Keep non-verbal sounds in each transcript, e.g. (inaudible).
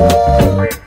Thank you.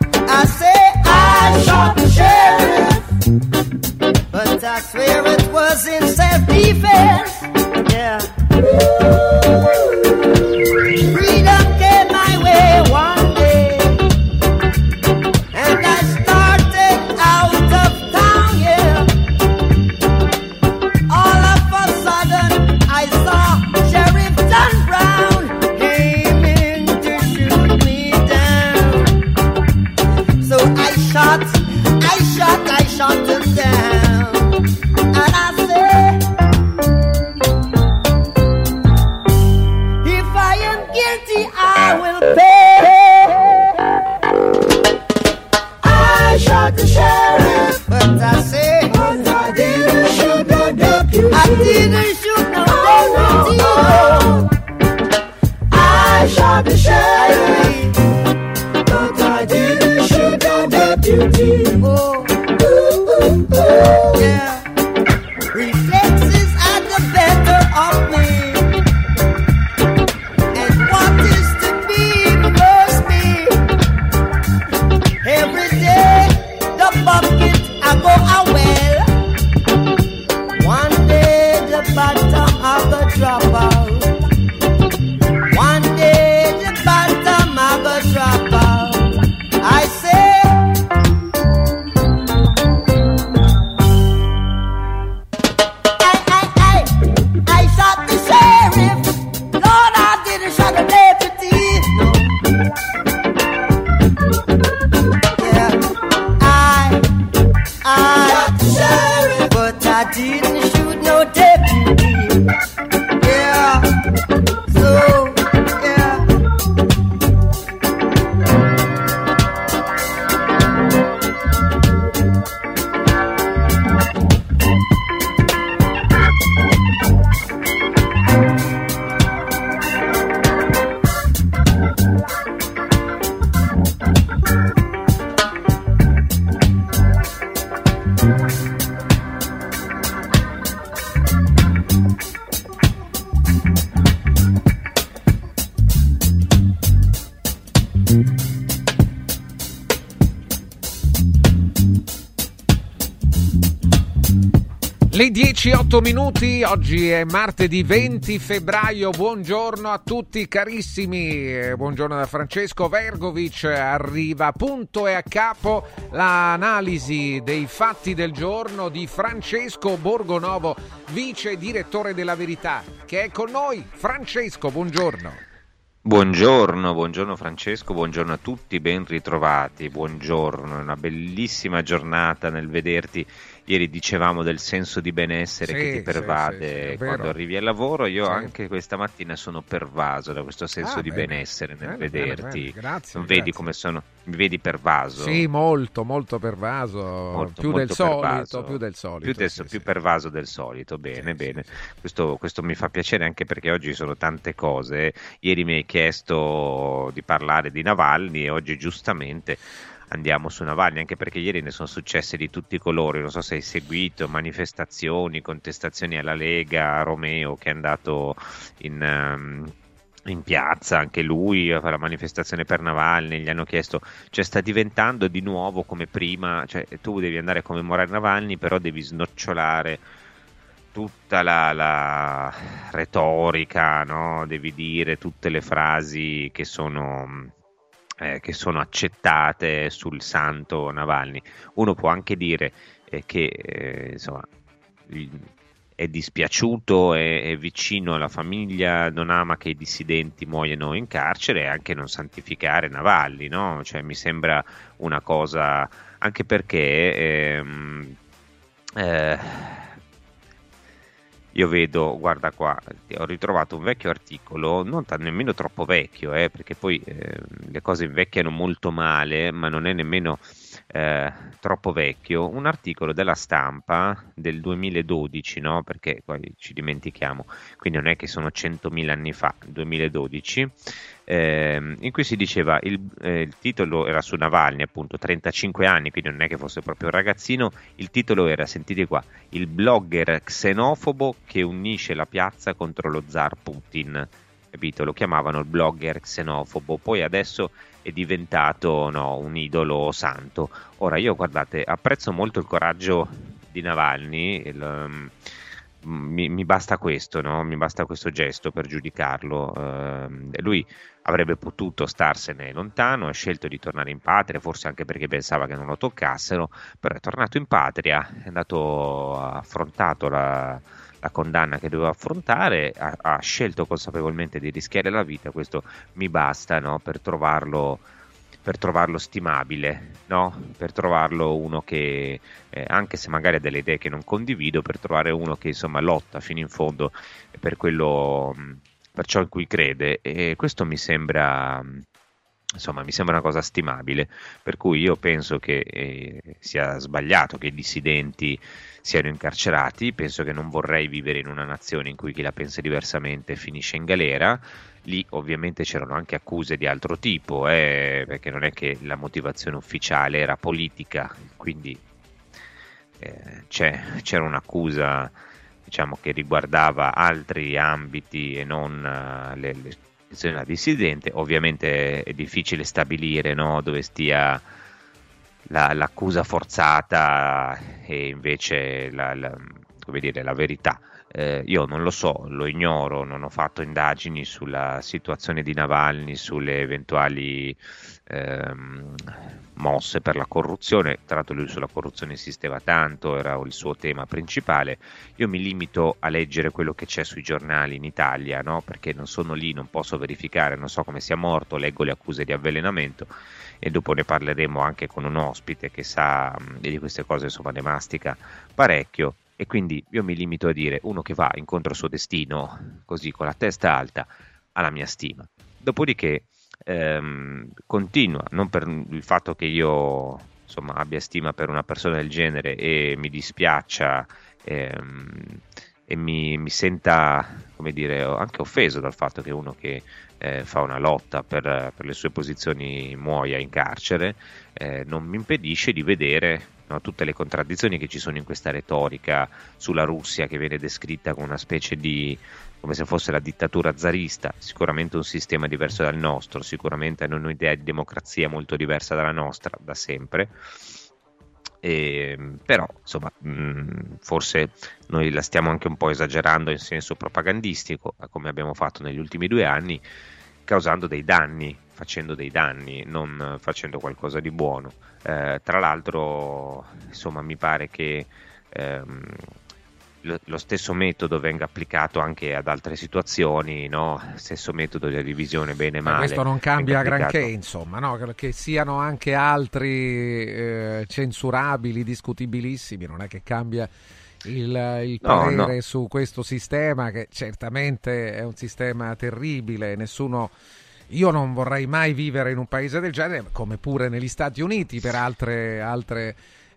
8 minuti, oggi è martedì 20 febbraio, buongiorno a tutti carissimi, buongiorno da Francesco Vergovic, arriva punto e a capo l'analisi dei fatti del giorno di Francesco Borgonovo, vice direttore della Verità, che è con noi. Francesco, buongiorno. Buongiorno, buongiorno Francesco, buongiorno a tutti, ben ritrovati, buongiorno, è una bellissima giornata nel vederti Ieri dicevamo del senso di benessere sì, che ti pervade sì, sì, quando arrivi al lavoro. Io anche questa mattina sono pervaso da questo senso Ah, di bene. benessere nel Bene, vederti. bene. Grazie, non vedi grazie. come sono, mi vedi pervaso? Sì, molto, molto pervaso, Molto, più, molto del solito, pervaso. più del solito. Più, sì, più pervaso del solito, bene, bene. Questo, questo mi fa piacere anche perché oggi sono tante cose. Ieri mi hai chiesto di parlare di Navalny e oggi giustamente andiamo su Navalny, anche perché ieri ne sono successe di tutti i colori. Non so se hai seguito manifestazioni, contestazioni alla Lega, a Romeo che è andato in. ehm, in piazza anche lui a fare la manifestazione per Navalny, gli hanno chiesto, cioè sta diventando di nuovo come prima, cioè tu devi andare a commemorare Navalny, però devi snocciolare tutta la, la retorica, no? devi dire tutte le frasi che sono, eh, che sono accettate sul santo Navalny. Uno può anche dire eh, che eh, insomma, è dispiaciuto, è, è vicino alla famiglia, non ama che i dissidenti muoiano in carcere e anche non santificare Navalny, no? Cioè, mi sembra una cosa, anche perché ehm, eh, io vedo, guarda qua, ho ritrovato un vecchio articolo, non ta- nemmeno troppo vecchio, eh, perché poi eh, le cose invecchiano molto male, ma non è nemmeno eh, troppo vecchio, un articolo della stampa del 2012, no? perché poi ci dimentichiamo, quindi non è che sono 100.000 anni fa, 2012, ehm, in cui si diceva, il, eh, il titolo era su Navalny appunto, 35 anni, quindi non è che fosse proprio un ragazzino, il titolo era, sentite qua, il blogger xenofobo che unisce la piazza contro lo zar Putin. Capito? Lo chiamavano il blogger xenofobo, poi adesso è diventato no, un idolo santo. Ora io guardate, apprezzo molto il coraggio di Navalny, il, um, mi, mi basta questo, no? mi basta questo gesto per giudicarlo. Ehm, lui avrebbe potuto starsene lontano, ha scelto di tornare in patria, forse anche perché pensava che non lo toccassero, però è tornato in patria, è andato, ha affrontato la, la condanna che doveva affrontare, ha, ha scelto consapevolmente di rischiare la vita, questo mi basta no, per trovarlo per trovarlo stimabile, no? per trovarlo uno che, eh, anche se magari ha delle idee che non condivido, per trovare uno che insomma lotta fino in fondo per quello, mh, per ciò in cui crede. E questo mi sembra, mh, insomma, mi sembra una cosa stimabile. Per cui io penso che eh, sia sbagliato che i dissidenti siano incarcerati. Penso che non vorrei vivere in una nazione in cui chi la pensa diversamente finisce in galera. Lì ovviamente c'erano anche accuse di altro tipo, eh, perché non è che la motivazione ufficiale era politica, quindi eh, c'era un'accusa diciamo, che riguardava altri ambiti e non eh, le, le della dissidente. Ovviamente è difficile stabilire no, dove stia la- l'accusa forzata e invece la, la- dire, la verità. Eh, io non lo so, lo ignoro, non ho fatto indagini sulla situazione di Navalny, sulle eventuali ehm, mosse per la corruzione. Tra l'altro lui sulla corruzione insisteva tanto, era il suo tema principale. Io mi limito a leggere quello che c'è sui giornali in Italia, no? perché non sono lì, non posso verificare, non so come sia morto, leggo le accuse di avvelenamento e dopo ne parleremo anche con un ospite che sa mh, di queste cose, insomma, ne mastica parecchio. E quindi io mi limito a dire uno che va incontro al suo destino, così con la testa alta, ha la mia stima. Dopodiché ehm, continua, non per il fatto che io insomma, abbia stima per una persona del genere e mi dispiaccia ehm, e mi, mi senta, come dire, anche offeso dal fatto che uno che eh, fa una lotta per, per le sue posizioni muoia in carcere, eh, non mi impedisce di vedere no, tutte le contraddizioni che ci sono in questa retorica sulla Russia che viene descritta come una specie di come se fosse la dittatura zarista, sicuramente un sistema diverso dal nostro, sicuramente hanno un'idea di democrazia molto diversa dalla nostra da sempre. E, però insomma mh, forse noi la stiamo anche un po' esagerando in senso propagandistico come abbiamo fatto negli ultimi due anni causando dei danni facendo dei danni non facendo qualcosa di buono eh, tra l'altro insomma mi pare che ehm, lo, lo, stesso metodo venga applicato anche ad altre situazioni, no? stesso metodo di divisione bene e male. Ma questo non cambia granché, insomma, no? che siano anche altri eh, censurabili, discutibilissimi, non è che cambia il, il parere no, no. su questo sistema, che certamente è un sistema terribile, nessuno... Io non vorrei mai vivere in un paese del genere, come pure negli Stati Uniti per altre, altre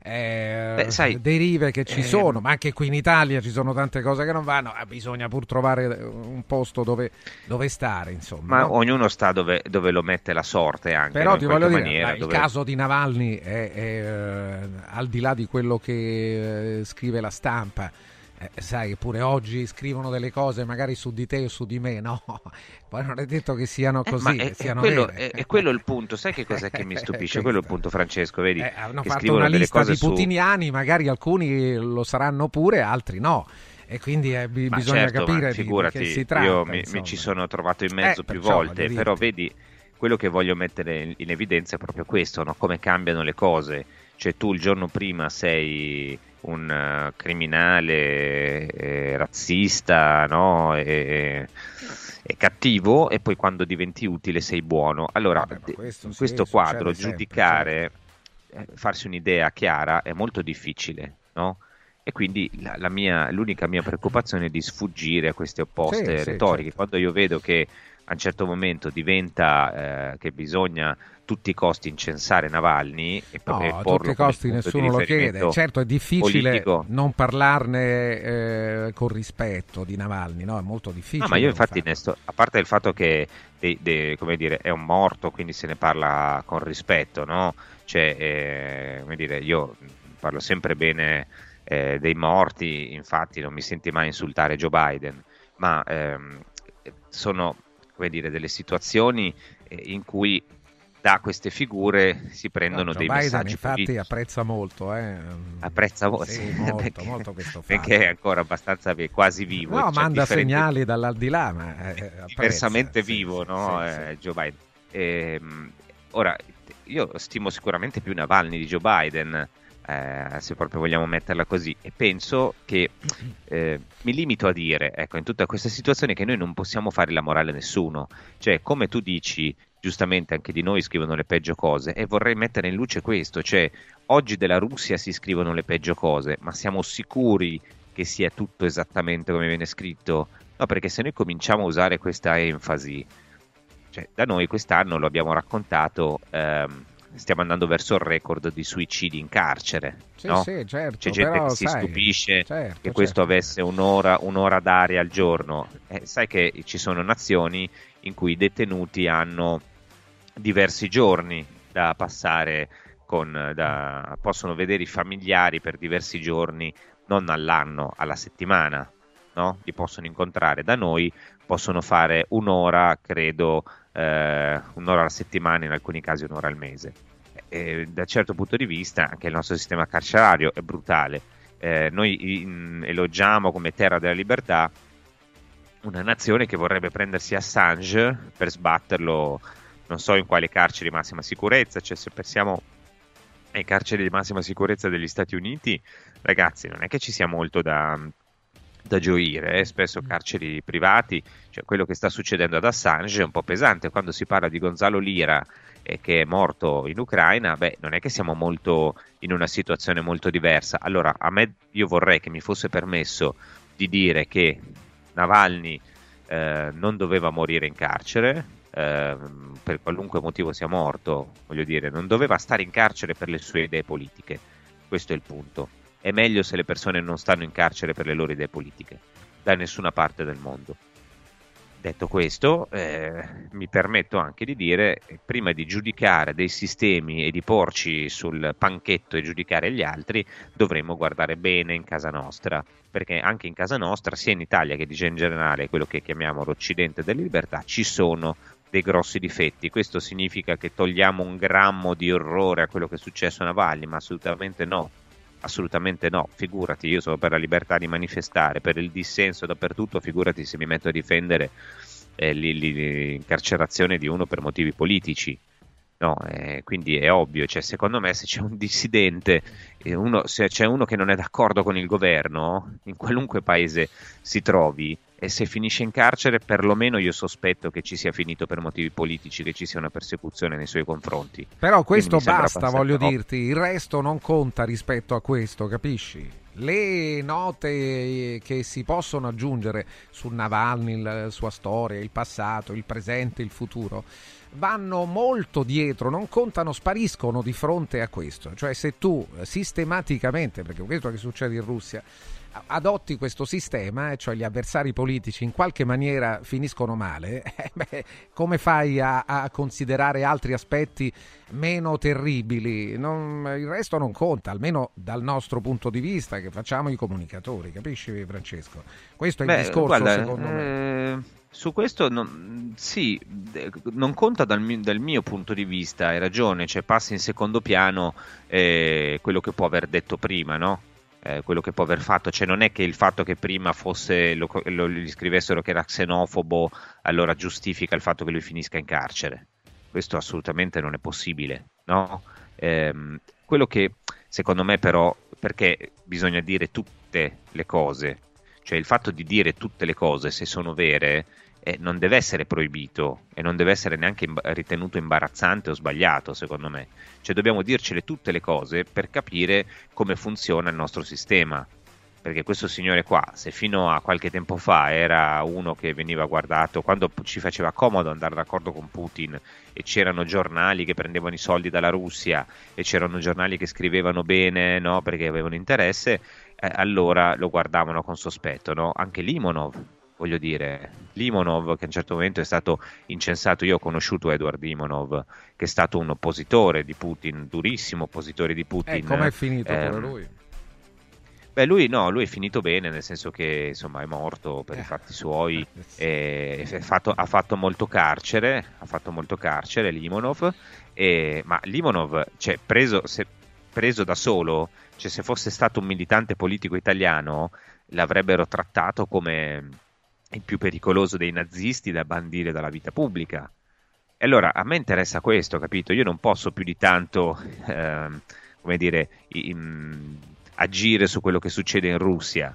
eh, Beh, sai, derive che ci eh, sono, ma anche qui in Italia ci sono tante cose che non vanno, eh, bisogna pur trovare un posto dove, dove stare. Insomma, ma no? ognuno sta dove, dove, lo mette la sorte anche. Però no? ti voglio dire, maniera, dove... il caso di Navalny è, è, è, al di là di quello che scrive la stampa eh, sai, pure oggi scrivono delle cose magari su di te o su di me, no? (laughs) Poi non è detto che siano eh, così. Eh, è, siano quello, è, è, quello il punto, sai che cos'è che mi (laughs) stupisce? quello è il punto, Francesco, vedi? Eh, hanno fatto una lista di putiniani, su... magari alcuni lo saranno pure, altri no e quindi eh, b- bisogna certo, capire figurati, di, che si tratta. Io mi, mi, ci sono trovato in mezzo eh, più volte, però vedi, quello che voglio mettere in, in evidenza è proprio questo, no? come cambiano le cose. Cioè tu il giorno prima sei un uh, criminale eh, razzista no? e, e, cattivo e poi quando diventi utile sei buono. Allora, Vabbè, questo, in sì, questo quadro giudicare, sempre, eh, farsi un'idea chiara è molto difficile, no? E quindi la, la mia, l'unica mia preoccupazione è di sfuggire a queste opposte sì, retoriche. Sì, certo. Quando io vedo che a un certo momento diventa eh, che bisogna tutti i costi incensare Navalny e no, a tutti i costi nessuno lo chiede certo è difficile politico. non parlarne eh, con rispetto di Navalny no? è molto difficile no, ma io infatti Nesto, a parte il fatto che de, de, come dire, è un morto quindi se ne parla con rispetto no? cioè, eh, come dire, io parlo sempre bene eh, dei morti infatti non mi senti mai insultare Joe Biden ma ehm, sono come dire, delle situazioni eh, in cui da queste figure si prendono no, dei Biden messaggi infatti politici. apprezza molto eh. apprezza mo- sì, molto, perché, molto questo fatto perché è ancora abbastanza quasi vivo no cioè, manda differente... segnali dall'aldilà ma eh, diversamente vivo sì, no? Sì, eh, Joe Biden ehm, ora io stimo sicuramente più Navalny di Joe Biden eh, se proprio vogliamo metterla così, e penso che eh, mi limito a dire, ecco, in tutta questa situazione che noi non possiamo fare la morale a nessuno, cioè come tu dici, giustamente anche di noi scrivono le peggio cose e vorrei mettere in luce questo, cioè oggi della Russia si scrivono le peggio cose, ma siamo sicuri che sia tutto esattamente come viene scritto? No, perché se noi cominciamo a usare questa enfasi, cioè da noi quest'anno lo abbiamo raccontato, ehm, stiamo andando verso il record di suicidi in carcere. Sì, no? sì, certo, C'è gente che si sai, stupisce certo, che questo certo. avesse un'ora, un'ora d'aria al giorno. Eh, sai che ci sono nazioni in cui i detenuti hanno diversi giorni da passare con, da, possono vedere i familiari per diversi giorni, non all'anno, alla settimana, no? Li possono incontrare. Da noi possono fare un'ora, credo, eh, un'ora alla settimana, in alcuni casi un'ora al mese. E, da certo punto di vista anche il nostro sistema carcerario è brutale. Eh, noi in, elogiamo come terra della libertà una nazione che vorrebbe prendersi Assange per sbatterlo non so in quale carcere di massima sicurezza, cioè se pensiamo ai carceri di massima sicurezza degli Stati Uniti, ragazzi, non è che ci sia molto da, da gioire, eh? spesso carceri privati, cioè quello che sta succedendo ad Assange è un po' pesante, quando si parla di Gonzalo Lira eh, che è morto in Ucraina, beh, non è che siamo molto in una situazione molto diversa. Allora, a me io vorrei che mi fosse permesso di dire che Navalny eh, non doveva morire in carcere, eh, per qualunque motivo sia morto, voglio dire, non doveva stare in carcere per le sue idee politiche. Questo è il punto è meglio se le persone non stanno in carcere per le loro idee politiche, da nessuna parte del mondo. Detto questo, eh, mi permetto anche di dire, prima di giudicare dei sistemi e di porci sul panchetto e giudicare gli altri, dovremmo guardare bene in casa nostra, perché anche in casa nostra, sia in Italia che in generale, quello che chiamiamo l'Occidente delle libertà, ci sono dei grossi difetti. Questo significa che togliamo un grammo di orrore a quello che è successo a Navalny, ma assolutamente no Assolutamente no, figurati, io sono per la libertà di manifestare, per il dissenso dappertutto, figurati se mi metto a difendere eh, l'incarcerazione di uno per motivi politici. No, eh, quindi è ovvio, cioè, secondo me se c'è un dissidente uno, se c'è uno che non è d'accordo con il governo, in qualunque paese si trovi, e se finisce in carcere, perlomeno io sospetto che ci sia finito per motivi politici, che ci sia una persecuzione nei suoi confronti. Però questo basta, voglio no. dirti, il resto non conta rispetto a questo, capisci? Le note che si possono aggiungere su Navalny, la sua storia, il passato, il presente, il futuro, vanno molto dietro, non contano, spariscono di fronte a questo. Cioè se tu sistematicamente, perché questo è che succede in Russia, adotti questo sistema, cioè gli avversari politici in qualche maniera finiscono male, (laughs) eh, beh, come fai a, a, considerare altri aspetti meno terribili? Non, il resto non conta, almeno dal nostro punto di vista che facciamo i comunicatori, capisci Francesco? Questo è beh, il discorso guarda, secondo eh... me. Su questo non, sì, non conta dal mio, dal mio, punto di vista, hai ragione, cioè passa in secondo piano eh, quello che può aver detto prima, no? Eh, quello che può aver fatto, cioè non è che il fatto che prima fosse, lo, lo, gli scrivessero che era xenofobo allora giustifica il fatto che lui finisca in carcere, questo assolutamente non è possibile, no? Eh, quello che secondo me però, perché bisogna dire tutte le cose, cioè il fatto di dire tutte le cose se sono vere eh, non deve essere proibito e non deve essere neanche ritenuto imbarazzante o sbagliato, secondo me. Cioè dobbiamo dircele tutte le cose per capire come funziona il nostro sistema. Perché questo signore qua, se fino a qualche tempo fa era uno che veniva guardato, quando ci faceva comodo andare d'accordo con Putin e c'erano giornali che prendevano i soldi dalla Russia e c'erano giornali che scrivevano bene no, perché avevano interesse, eh, allora lo guardavano con sospetto. No? Anche Limonov, voglio dire, Limonov che a un certo momento è stato incensato, io ho conosciuto Edward Limonov che è stato un oppositore di Putin, durissimo oppositore di Putin. E eh, com'è finito eh, lui? Beh, lui no, lui è finito bene, nel senso che insomma è morto per eh. i fatti suoi, (laughs) e, e fatto, ha fatto molto carcere, ha fatto molto carcere Limonov, e, ma Limonov, cioè, preso, se, preso da solo, cioè, se fosse stato un militante politico italiano, l'avrebbero trattato come il più pericoloso dei nazisti da bandire dalla vita pubblica. E allora a me interessa questo, capito? Io non posso più di tanto, eh, come dire, in, agire su quello che succede in Russia.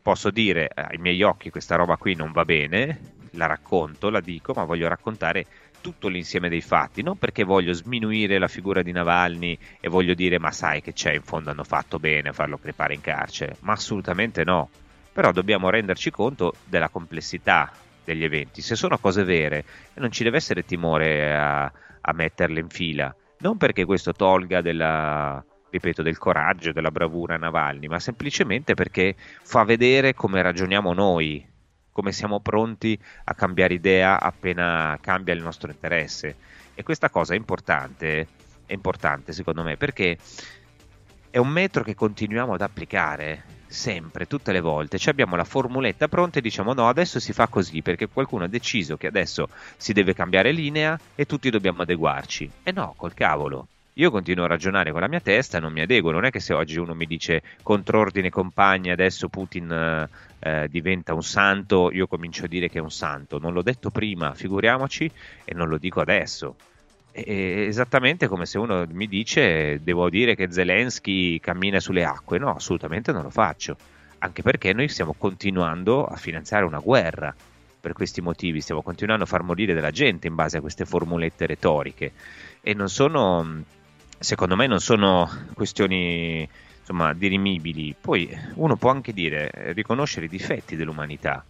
Posso dire ai miei occhi questa roba qui non va bene, la racconto, la dico, ma voglio raccontare tutto l'insieme dei fatti, non perché voglio sminuire la figura di Navalny e voglio dire ma sai che c'è, in fondo hanno fatto bene a farlo crepare in carcere, ma assolutamente no però dobbiamo renderci conto della complessità degli eventi. Se sono cose vere, non ci deve essere timore a, a metterle in fila, non perché questo tolga della, ripeto, del coraggio, della bravura a Navalny, ma semplicemente perché fa vedere come ragioniamo noi, come siamo pronti a cambiare idea appena cambia il nostro interesse. E questa cosa è importante, è importante secondo me, perché è un metro che continuiamo ad applicare sempre, tutte le volte. Cioè abbiamo la formuletta pronta e diciamo no, adesso si fa così perché qualcuno ha deciso che adesso si deve cambiare linea e tutti dobbiamo adeguarci. E no, col cavolo. Io continuo a ragionare con la mia testa, non mi adeguo. Non è che se oggi uno mi dice contrordine compagni, adesso Putin eh, eh, diventa un santo, io comincio a dire che è un santo. Non l'ho detto prima, figuriamoci, e non lo dico adesso è esattamente come se uno mi dice devo dire che Zelensky cammina sulle acque. No, assolutamente non lo faccio. Anche perché noi stiamo continuando a finanziare una guerra per questi motivi, stiamo continuando a far morire della gente in base a queste formulette retoriche. E non sono, secondo me, non sono questioni insomma, dirimibili. Poi uno può anche dire, riconoscere i difetti dell'umanità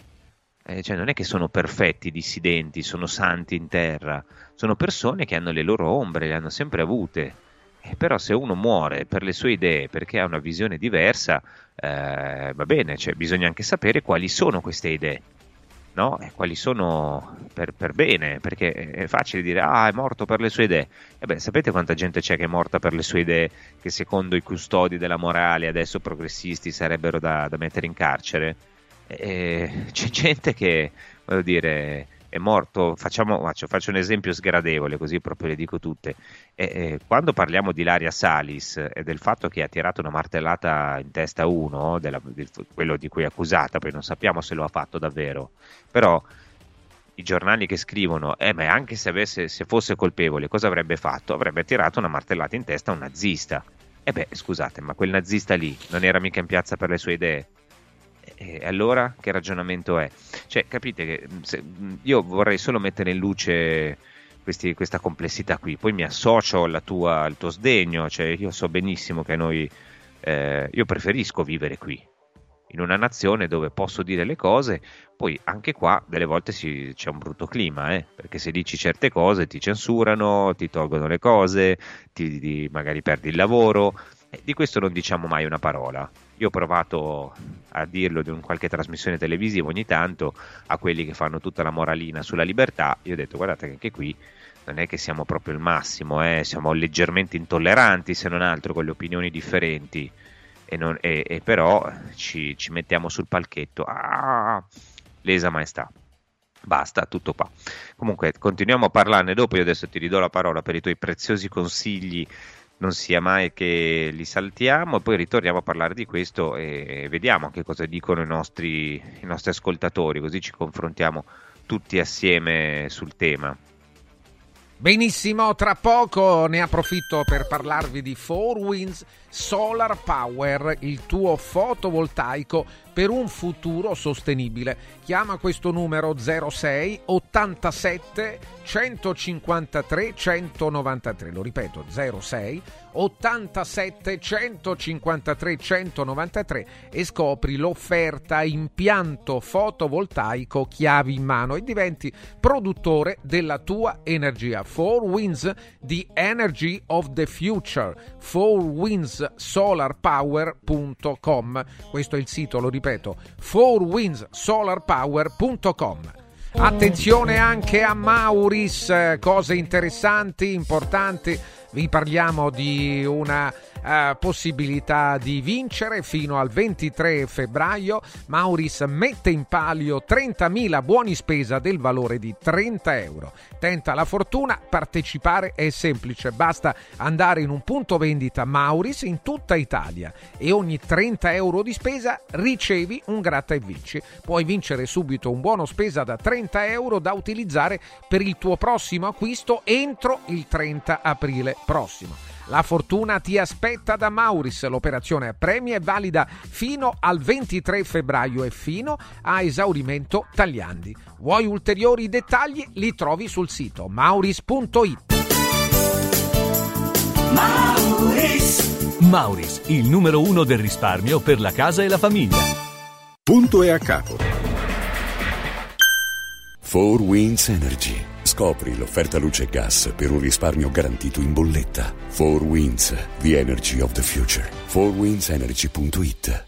eh, cioè non è che sono perfetti dissidenti, sono santi in terra, sono persone che hanno le loro ombre, le hanno sempre avute. Eh, però se uno muore per le sue idee, perché ha una visione diversa, eh, va bene, cioè, bisogna anche sapere quali sono queste idee. No? E quali sono per, per, bene, perché è facile dire ah è morto per le sue idee. E beh, sapete quanta gente c'è che è morta per le sue idee che secondo i custodi della morale adesso progressisti sarebbero da, da mettere in carcere? Eh, c'è gente che, voglio dire, è morto, facciamo, faccio, faccio, un esempio sgradevole, così proprio le dico tutte. Eh, eh, quando parliamo di Laria Salis e del fatto che ha tirato una martellata in testa a uno, della, di, quello di cui è accusata, poi non sappiamo se lo ha fatto davvero, però i giornali che scrivono, eh, ma anche se, avesse, se fosse colpevole, cosa avrebbe fatto? Avrebbe tirato una martellata in testa a un nazista E beh, scusate, ma quel nazista lì non era mica in piazza per le sue idee? E allora che ragionamento è? Cioè, capite che se, io vorrei solo mettere in luce questi, questa complessità qui, poi mi associo tua, al tuo sdegno, cioè io so benissimo che noi, eh, io preferisco vivere qui, in una nazione dove posso dire le cose, poi anche qua delle volte si, c'è un brutto clima, eh? perché se dici certe cose ti censurano, ti tolgono le cose, ti, ti, magari perdi il lavoro, eh, di questo non diciamo mai una parola. Io ho provato a dirlo in qualche trasmissione televisiva ogni tanto a quelli che fanno tutta la moralina sulla libertà, io ho detto guardate che anche qui non è che siamo proprio il massimo, eh? siamo leggermente intolleranti se non altro con le opinioni differenti e, non, e, e però ci, ci, mettiamo sul palchetto. Ah, lesa maestà. Basta, tutto qua. Comunque, continuiamo a parlarne dopo. Io adesso ti ridò la parola per i tuoi preziosi consigli. Non sia mai che li saltiamo, e poi ritorniamo a parlare di questo e vediamo che cosa dicono i nostri, i nostri ascoltatori, così ci confrontiamo tutti assieme sul tema. Benissimo, tra poco ne approfitto per parlarvi di 4Winds Solar Power, il tuo fotovoltaico per un futuro sostenibile. Chiama questo numero 06 87 153 193. Lo ripeto, 06 87 153 193 e scopri l'offerta impianto fotovoltaico chiavi in mano e diventi produttore della tua energia. 4Winds, the energy of the future. 4windsolarpower.com. Questo è il sito, lo ripeto, 4windsolarpower.com. Attenzione anche a Mauris, cose interessanti, importanti. Vi parliamo di una eh, possibilità di vincere fino al 23 febbraio. Mauris mette in palio 30.000 buoni spesa del valore di 30 euro. Tenta la fortuna, partecipare è semplice, basta andare in un punto vendita Mauris in tutta Italia e ogni 30 euro di spesa ricevi un gratta e vinci. Puoi vincere subito un buono spesa da 30 euro da utilizzare per il tuo prossimo acquisto entro il 30 aprile prossimo. La fortuna ti aspetta da Mauris. L'operazione a premi è valida fino al 23 febbraio e fino a esaurimento tagliandi. Vuoi ulteriori dettagli? Li trovi sul sito mauris.it. Mauris. Mauris, il numero uno del risparmio per la casa e la famiglia. Punto e a capo. 4 Winds Energy Scopri l'offerta luce e gas per un risparmio garantito in bolletta. 4 Winds, the energy of the future. 4windsenergy.it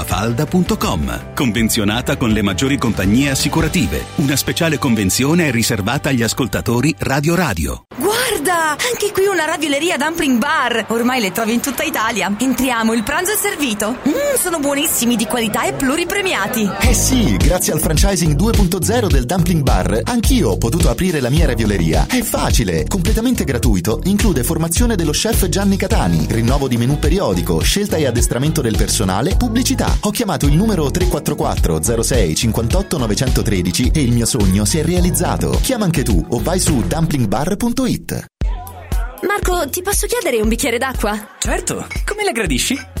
mafalda.com. Convenzionata con le maggiori compagnie assicurative. Una speciale convenzione è riservata agli ascoltatori Radio Radio. Guarda, anche qui una ravioleria dumpling bar. Ormai le trovi in tutta Italia. Entriamo, il pranzo è servito. Mmm, sono buonissimi, di qualità e pluripremiati. Eh sì, grazie al franchising 2.0 del dumpling bar, anch'io ho potuto aprire la mia ravioleria. È facile, completamente gratuito, include formazione dello chef Gianni Catani, rinnovo di menù periodico, scelta e addestramento del personale, pubblicità. Ho chiamato il numero 344 06 58 913 e il mio sogno si è realizzato. Chiama anche tu o vai su dumplingbar.it. Marco, ti posso chiedere un bicchiere d'acqua? Certo, come la gradisci?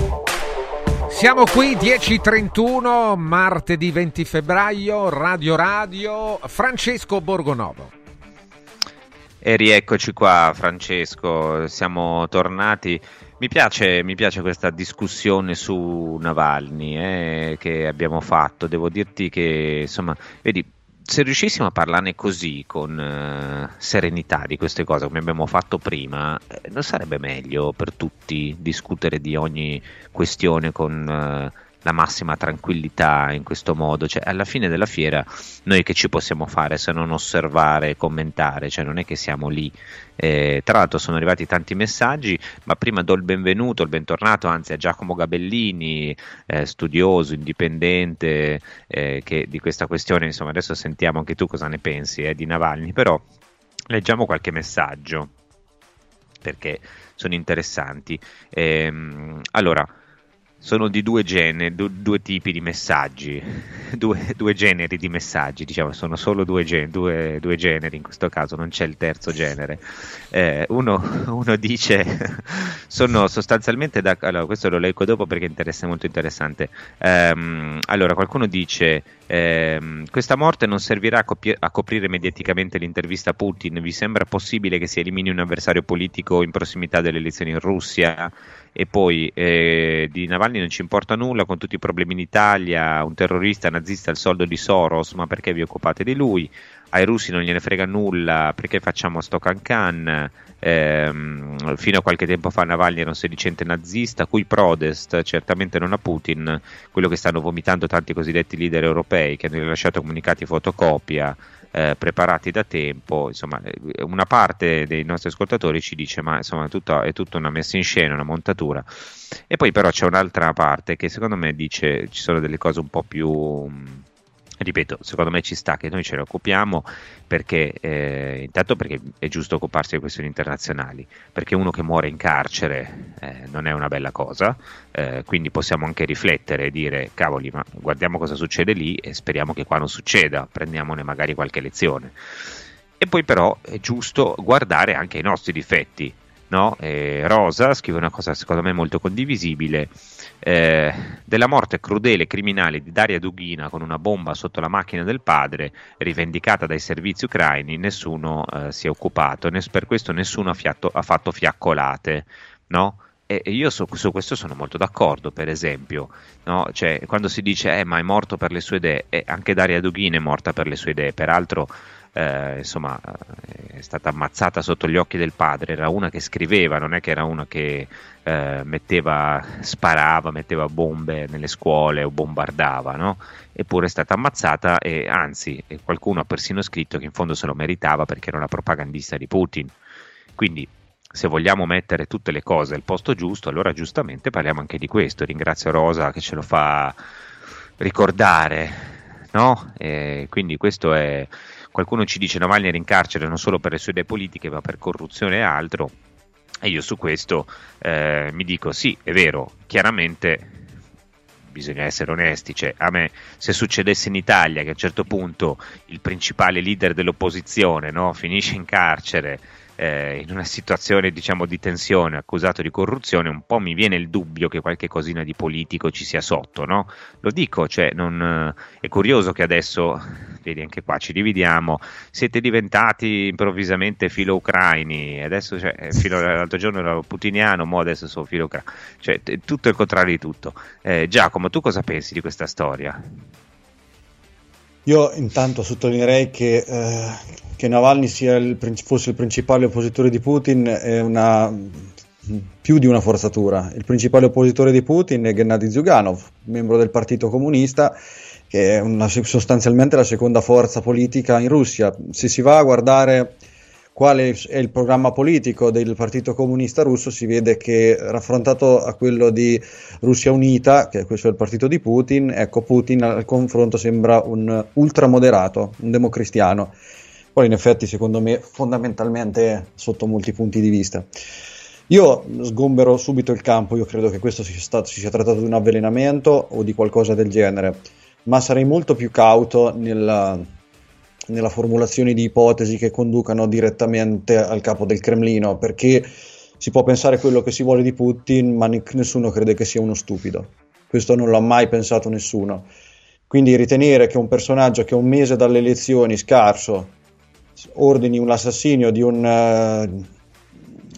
Siamo qui 10.31, martedì 20 febbraio, Radio Radio, Francesco Borgonovo. E rieccoci qua Francesco, siamo tornati. Mi piace, mi piace questa discussione su Navalny eh, che abbiamo fatto, devo dirti che insomma, vedi, se riuscissimo a parlarne così, con uh, serenità di queste cose, come abbiamo fatto prima, eh, non sarebbe meglio per tutti discutere di ogni questione con uh, la massima tranquillità in questo modo? Cioè, alla fine della fiera, noi che ci possiamo fare se non osservare e commentare? Cioè, non è che siamo lì eh, tra l'altro sono arrivati tanti messaggi, ma prima do il benvenuto, il bentornato anzi a Giacomo Gabellini, eh, studioso, indipendente eh, che di questa questione, insomma adesso sentiamo anche tu cosa ne pensi eh, di Navalny, però leggiamo qualche messaggio perché sono interessanti. Ehm, allora, sono di due, generi, due, due tipi di messaggi, (laughs) due, due, generi di messaggi, diciamo, sono solo due, gen- due, generi in questo caso, non c'è il terzo genere. Eh, uno, uno, dice, (laughs) sono sostanzialmente da... Allora, questo lo leggo dopo perché è molto interessante. Um, allora, qualcuno dice, ehm, questa morte non servirà a, copi- a coprire mediaticamente l'intervista a Putin, vi sembra possibile che si elimini un avversario politico in prossimità delle elezioni in Russia? E poi eh, di Navalny non ci importa nulla con tutti i problemi in Italia, un terrorista nazista al soldo di Soros, ma perché vi occupate di lui? Ai russi non gliene frega nulla, perché facciamo sto cancan? Eh, fino a qualche tempo fa Navalny era un sedicente nazista, cui protest, certamente non a Putin, quello che stanno vomitando tanti cosiddetti leader europei che hanno rilasciato comunicati fotocopia eh, preparati da tempo, insomma, eh, una parte dei nostri ascoltatori ci dice ma insomma tutto, è tutta una messa in scena, una montatura. E poi però c'è un'altra parte che secondo me dice ci sono delle cose un po' più ripeto, secondo me ci sta che noi ce ne occupiamo perché eh, intanto perché è giusto occuparsi di questioni internazionali, perché uno che muore in carcere eh, non è una bella cosa, eh, quindi possiamo anche riflettere e dire cavoli, ma guardiamo cosa succede lì e speriamo che qua non succeda, prendiamone magari qualche lezione. E poi però è giusto guardare anche i nostri difetti. No? Rosa scrive una cosa secondo me molto condivisibile eh, della morte crudele e criminale di Daria Dughina con una bomba sotto la macchina del padre, rivendicata dai servizi ucraini, nessuno eh, si è occupato, e per questo nessuno ha, fiatto, ha fatto fiaccolate. No? E io su, su, questo sono molto d'accordo, per esempio, no? cioè, quando si dice eh, ma è morto per le sue idee, eh, anche Daria Dughina è morta per le sue idee, peraltro eh, insomma, eh, è stata ammazzata sotto gli occhi del padre, era una che scriveva, non è che era una che eh, metteva, sparava, metteva bombe nelle scuole o bombardava, no? eppure è stata ammazzata e anzi qualcuno ha persino scritto che in fondo se lo meritava perché era una propagandista di Putin. Quindi se vogliamo mettere tutte le cose al posto giusto, allora giustamente parliamo anche di questo. Ringrazio Rosa che ce lo fa ricordare, no? E quindi questo è qualcuno ci dice Navalny era in carcere non solo per le sue idee politiche ma per corruzione e altro e io su questo eh, mi dico sì, è vero, chiaramente bisogna essere onesti, cioè, a me se succedesse in Italia che a un certo punto il principale leader dell'opposizione no, finisce in carcere eh, in una situazione diciamo di tensione accusato di corruzione un po' mi viene il dubbio che qualche cosina di politico ci sia sotto no? lo dico cioè, non, è curioso che adesso vedi anche qua ci dividiamo. Siete diventati improvvisamente filo ucraini. Adesso cioè, filo, l'altro giorno ero putiniano mo adesso sono filo ucraino cioè, tutto il contrario di tutto. Eh, Giacomo tu cosa pensi di questa storia? Io intanto sottolineerei che, eh, che Navalny sia il, fosse il principale oppositore di Putin è una, più di una forzatura. Il principale oppositore di Putin è Gennady Zyuganov, membro del Partito Comunista, che è una, sostanzialmente la seconda forza politica in Russia. Se si va a guardare quale è il programma politico del Partito Comunista Russo, si vede che raffrontato a quello di Russia Unita, che è questo è il partito di Putin, ecco Putin al confronto sembra un ultramoderato, un democristiano. Poi in effetti secondo me fondamentalmente sotto molti punti di vista. Io sgombero subito il campo, io credo che questo sia, stato, si sia trattato di un avvelenamento o di qualcosa del genere, ma sarei molto più cauto nella, nella formulazione di ipotesi che conducano direttamente al capo del Cremlino, perché si può pensare quello che si vuole di Putin, ma nessuno crede che sia uno stupido. Questo non l'ha mai pensato nessuno. Quindi ritenere che un personaggio che un mese dalle elezioni scarso ordini un assassinio di un, uh,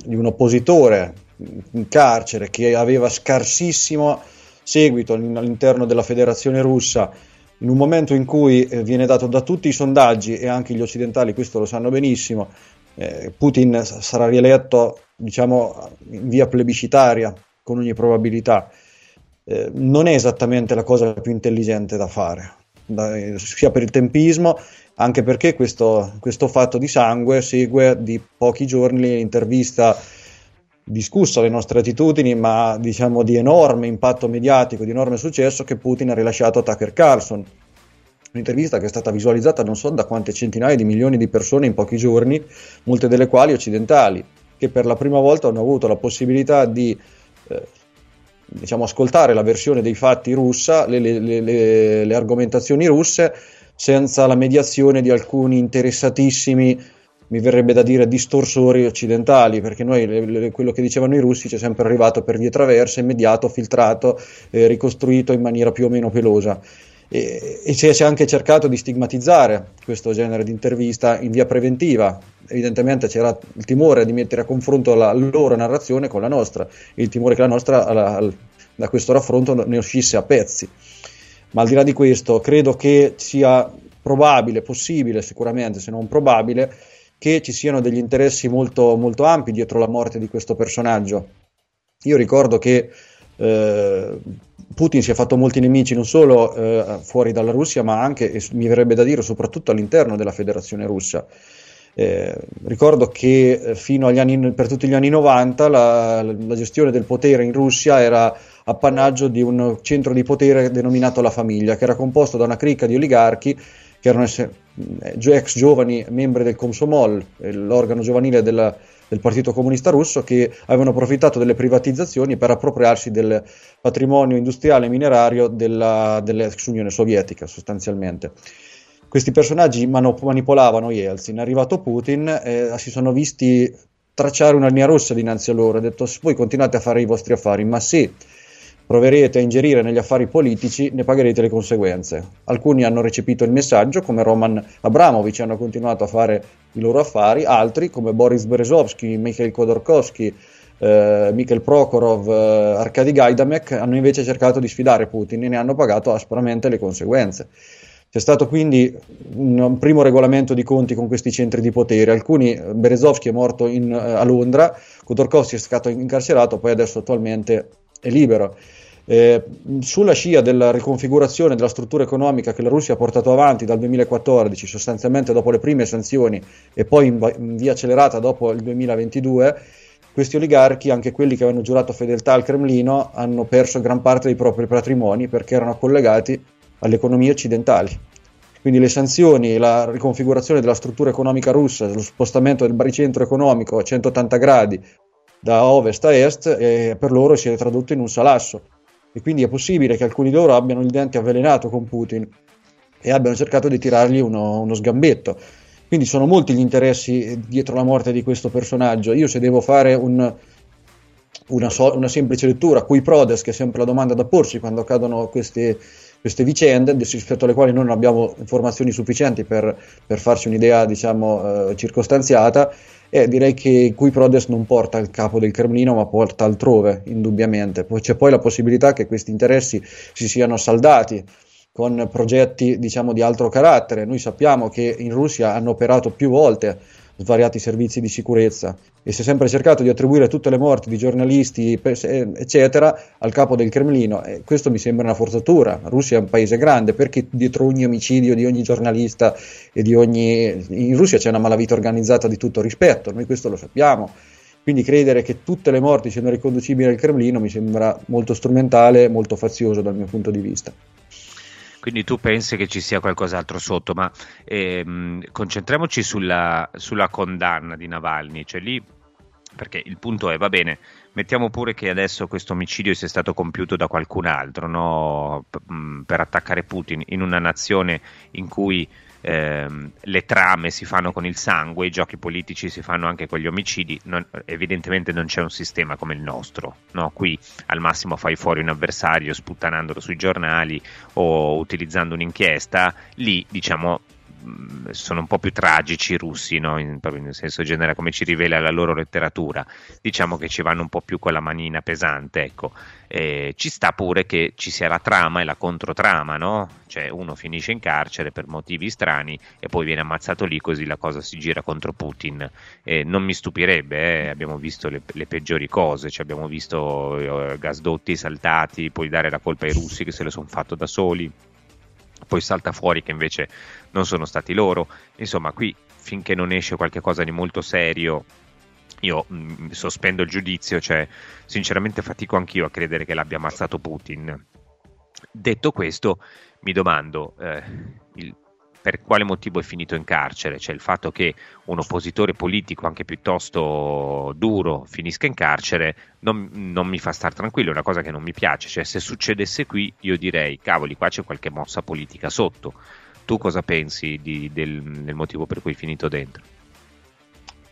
di un oppositore in carcere che aveva scarsissimo seguito all'interno della federazione russa in un momento in cui eh, viene dato da tutti i sondaggi e anche gli occidentali questo lo sanno benissimo, eh, Putin sarà rieletto diciamo in via plebiscitaria con ogni probabilità. Eh, non è esattamente la cosa più intelligente da fare, sia per il tempismo, anche perché questo, questo fatto di sangue segue di pochi giorni l'intervista discusso le nostre attitudini, ma diciamo di enorme impatto mediatico, di enorme successo che Putin ha rilasciato a Tucker Carlson. Un'intervista che è stata visualizzata non so da quante centinaia di milioni di persone in pochi giorni, molte delle quali occidentali, che per la prima volta hanno avuto la possibilità di eh, diciamo, ascoltare la versione dei fatti russa, le, le, le, le argomentazioni russe, senza la mediazione di alcuni interessatissimi mi verrebbe da dire distorsori occidentali, perché noi le, le, quello che dicevano i russi ci è sempre arrivato per vie traverse, immediato, filtrato, eh, ricostruito in maniera più o meno pelosa. E, e si è anche cercato di stigmatizzare questo genere di intervista in via preventiva. Evidentemente c'era il timore di mettere a confronto la loro narrazione con la nostra, il timore che la nostra alla, da questo raffronto ne uscisse a pezzi. Ma al di là di questo, credo che sia probabile, possibile sicuramente, se non probabile, che ci siano degli interessi molto, molto ampi dietro la morte di questo personaggio. Io ricordo che eh, Putin si è fatto molti nemici non solo eh, fuori dalla Russia, ma anche, e mi verrebbe da dire, soprattutto all'interno della Federazione russa. Eh, ricordo che eh, fino agli anni, per tutti gli anni 90 la, la, gestione del potere in Russia era appannaggio di un centro di potere denominato la famiglia, che era composto da una cricca di oligarchi che erano ex giovani membri del Komsomol, l'organo giovanile della, del Partito Comunista Russo, che avevano approfittato delle privatizzazioni per appropriarsi del patrimonio industriale e minerario della, dell'ex Unione Sovietica, sostanzialmente. Questi personaggi manipolavano Yeltsin. Arrivato Putin, eh, si sono visti tracciare una linea rossa dinanzi a loro. Ha detto: Voi continuate a fare i vostri affari, ma se proverete a ingerire negli affari politici, ne pagherete le conseguenze. Alcuni hanno recepito il messaggio, come Roman Abramovic, hanno continuato a fare i loro affari, altri, come Boris Berezovsky, Mikhail Khodorkovsky, eh, Mikhail Prokhorov, eh, Arkady Gaidamek, hanno invece cercato di sfidare Putin e ne hanno pagato aspramente le conseguenze. C'è stato quindi un, primo regolamento di conti con questi centri di potere. Alcuni, Berezovsky è morto in, uh, a Londra, Khodorkovsky è stato incarcerato, poi adesso attualmente è libero. Eh, sulla scia della riconfigurazione della struttura economica che la Russia ha portato avanti dal 2014, sostanzialmente dopo le prime sanzioni e poi in, in via accelerata dopo il 2022, questi oligarchi, anche quelli che avevano giurato fedeltà al Cremlino, hanno perso gran parte dei propri patrimoni perché erano collegati alle economie occidentali. Quindi le sanzioni, la riconfigurazione della struttura economica russa, lo spostamento del baricentro economico a 180 gradi da ovest a est, eh, per loro si è tradotto in un salasso. E quindi è possibile che alcuni di loro abbiano il dente avvelenato con Putin e abbiano cercato di tirargli uno, uno sgambetto. Quindi sono molti gli interessi dietro la morte di questo personaggio. Io se devo fare un, una, so, una, semplice lettura, cui prodes, che è sempre la domanda da porsi quando accadono queste, queste vicende, rispetto alle quali non abbiamo informazioni sufficienti per, per farci un'idea, diciamo, eh, circostanziata, e direi che Cui Prodes non porta il capo del Cremlino, ma porta altrove, indubbiamente. Poi c'è poi la possibilità che questi interessi si siano saldati con progetti, diciamo, di altro carattere. Noi sappiamo che in Russia hanno operato più volte svariati servizi di sicurezza e si è sempre cercato di attribuire tutte le morti di giornalisti, eccetera, al capo del Cremlino. E questo mi sembra una forzatura. La Russia è un paese grande, perché dietro ogni omicidio di ogni giornalista e di ogni. In Russia c'è una malavita organizzata di tutto rispetto, noi questo lo sappiamo. Quindi credere che tutte le morti siano riconducibili al Cremlino mi sembra molto strumentale, molto fazioso dal mio punto di vista. Quindi tu pensi che ci sia qualcos'altro sotto, ma ehm, concentriamoci sulla, sulla, condanna di Navalny, cioè lì, perché il punto è, va bene, mettiamo pure che adesso questo omicidio sia stato compiuto da qualcun altro, no? P- per attaccare Putin in una nazione in cui ehm, le trame si fanno con il sangue, i giochi politici si fanno anche con gli omicidi, non, evidentemente non c'è un sistema come il nostro, no? qui al massimo fai fuori un avversario sputtanandolo sui giornali o utilizzando un'inchiesta, lì diciamo Mm, sono un po' più tragici i russi, no? in, nel senso generale, come ci rivela la loro letteratura. Diciamo che ci vanno un po' più con la manina pesante, ecco. Eh, ci sta pure che ci sia la trama e la controtrama, no? Cioè uno finisce in carcere per motivi strani e poi viene ammazzato lì, così la cosa si gira contro Putin. Eh, non mi stupirebbe, eh? abbiamo visto le, le, peggiori cose, cioè abbiamo visto eh, gasdotti saltati, poi dare la colpa ai russi che se lo sono fatto da soli poi salta fuori che invece non sono stati loro. Insomma, qui finché non esce qualcosa di molto serio, io mh, mm, sospendo il giudizio, cioè sinceramente fatico anch'io a credere che l'abbia ammazzato Putin. Detto questo, mi domando, eh, il, per quale motivo è finito in carcere, cioè il fatto che un oppositore politico anche piuttosto duro finisca in carcere non, non mi fa stare tranquillo, è una cosa che non mi piace, cioè se succedesse qui io direi cavoli qua c'è qualche mossa politica sotto, tu cosa pensi di, del, del motivo per cui è finito dentro?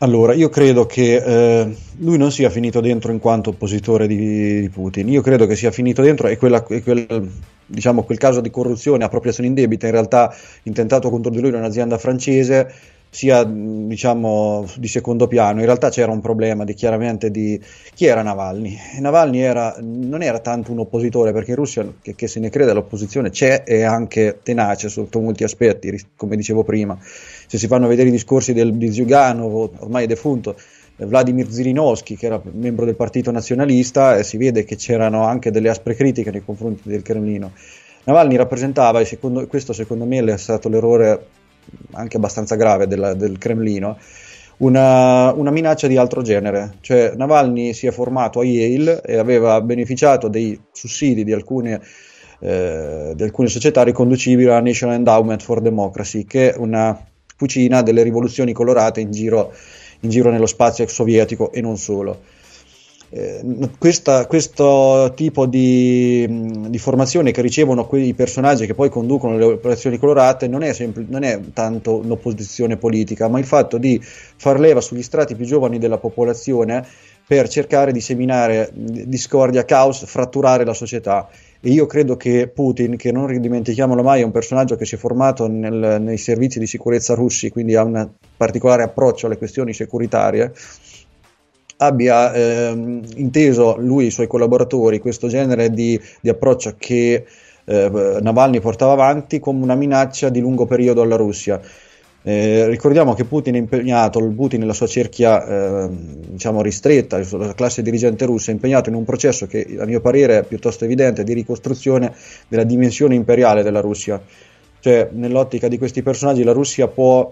Allora, io credo che eh, lui non sia finito dentro in quanto oppositore di, di Putin, io credo che sia finito dentro e quella, e quel, diciamo, quel caso di corruzione, appropriazione indebita, in realtà intentato contro di lui da un'azienda francese, sia diciamo di secondo piano. In realtà c'era un problema di, chiaramente di chi era Navalny. Navalny era, non era tanto un oppositore, perché in Russia, che, che se ne crede, l'opposizione c'è e anche tenace sotto molti aspetti, come dicevo prima. Se si fanno vedere i discorsi del, di Zyuganov, ormai defunto, eh, Vladimir Zirinovsky, che era membro del partito nazionalista, e si vede che c'erano anche delle aspre critiche nei confronti del Cremlino. Navalny rappresentava, e secondo, questo secondo me è stato l'errore anche abbastanza grave della, del Cremlino, una, una, minaccia di altro genere. Cioè, Navalny si è formato a Yale e aveva beneficiato dei sussidi di alcune, eh, di alcune società riconducibili alla National Endowment for Democracy, che è una fucina delle rivoluzioni colorate in giro, in giro nello spazio ex sovietico e non solo. Eh, questa, questo tipo di, di, formazione che ricevono quei personaggi che poi conducono le operazioni colorate non è, sempl- non è tanto un'opposizione politica, ma il fatto di far leva sugli strati più giovani della popolazione per cercare di seminare discordia, caos, fratturare la società. E io credo che Putin, che non ridimentichiamolo mai, è un personaggio che si è formato nel, nei servizi di sicurezza russi, quindi ha un particolare approccio alle questioni securitarie abbia ehm, inteso lui e i suoi collaboratori questo genere di, di approccio che eh, Navalny portava avanti come una minaccia di lungo periodo alla Russia. Eh, ricordiamo che Putin è impegnato, Putin nella sua cerchia eh, diciamo ristretta, la classe dirigente russa è impegnato in un processo che a mio parere è piuttosto evidente di ricostruzione della dimensione imperiale della Russia. Cioè, nell'ottica di questi personaggi la Russia può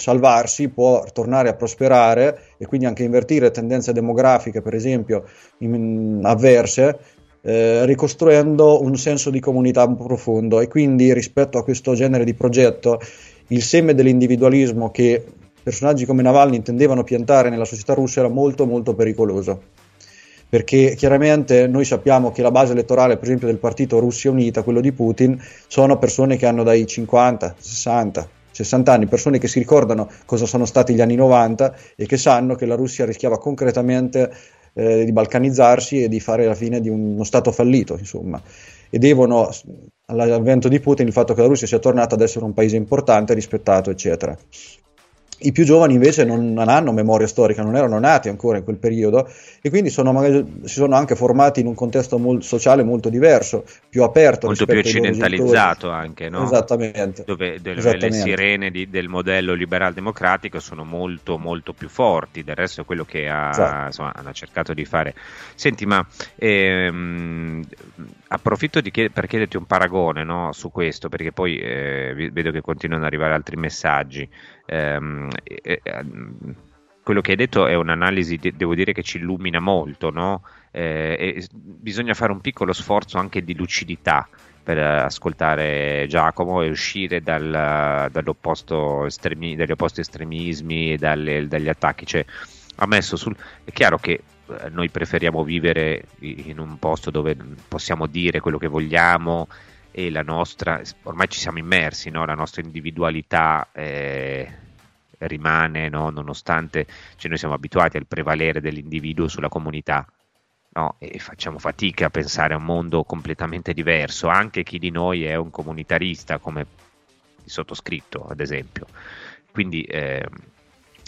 salvarsi, può tornare a prosperare e quindi anche invertire tendenze demografiche, per esempio, in, avverse, eh, ricostruendo un senso di comunità profondo. E quindi rispetto a questo genere di progetto il seme dell'individualismo che personaggi come Navalny intendevano piantare nella società russa era molto molto pericoloso. Perché chiaramente noi sappiamo che la base elettorale per esempio del partito Russia Unita, quello di Putin, sono persone che hanno dai 50, 60, 60 anni, persone che si ricordano cosa sono stati gli anni 90 e che sanno che la Russia rischiava concretamente eh, di balcanizzarsi e di fare la fine di uno Stato fallito, insomma. E devono, all'avvento di Putin, il fatto che la Russia sia tornata ad essere un paese importante, rispettato, eccetera. I più giovani invece non, non, hanno memoria storica, non erano nati ancora in quel periodo e quindi sono magari, si sono anche formati in un contesto mol, sociale molto diverso, più aperto. Molto più occidentalizzato anche, no? Esattamente. Dove, dove Esattamente. le sirene di, del modello liberal democratico sono molto molto più forti, del resto è quello che ha, esatto. insomma, hanno cercato di fare. Senti, ma ehm, approfitto chied- per chiederti un paragone no, su questo, perché poi eh, vedo che continuano ad arrivare altri messaggi ehm, eh, quello che hai detto è un'analisi, de- devo dire, che ci illumina molto, no? eh, bisogna fare un piccolo sforzo anche di lucidità per ascoltare Giacomo e uscire dal, estremi, dagli opposti estremismi e dalle, dagli attacchi. Cioè, ha messo sul... È chiaro che eh, noi preferiamo vivere in un posto dove possiamo dire quello che vogliamo e la nostra, ormai ci siamo immersi, no? la nostra individualità eh, rimane, no? nonostante cioè noi siamo abituati al prevalere dell'individuo sulla comunità. No, e facciamo fatica a pensare a un mondo completamente diverso, anche chi di noi è un comunitarista come il sottoscritto, ad esempio. Quindi eh,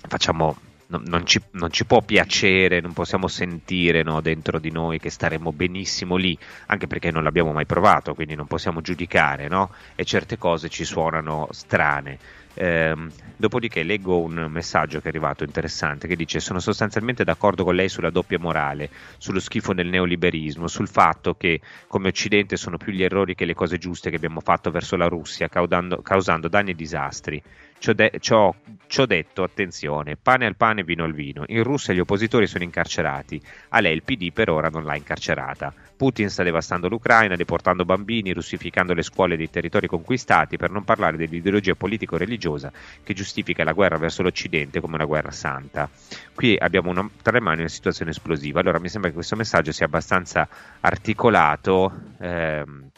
facciamo non, ci, non, ci, può piacere, non possiamo sentire no, dentro di noi che staremo benissimo lì, anche perché non l'abbiamo mai provato, quindi non possiamo giudicare, no? e certe cose ci suonano strane. Eh, dopodiché leggo un messaggio che è arrivato interessante che dice sono sostanzialmente d'accordo con lei sulla doppia morale, sullo schifo del neoliberismo, sul fatto che come Occidente sono più gli errori che le cose giuste che abbiamo fatto verso la Russia causando, causando danni e disastri. Ciò, de- ciò, ciò, detto, attenzione, pane al pane, vino al vino. In Russia gli oppositori sono incarcerati, a lei il PD per ora non l'ha incarcerata. Putin sta devastando l'Ucraina, deportando bambini, russificando le scuole dei territori conquistati, per non parlare dell'ideologia politico-religiosa che giustifica la guerra verso l'Occidente come una guerra santa. Qui abbiamo una, tra le mani una situazione esplosiva. Allora mi sembra che questo messaggio sia abbastanza articolato ehm,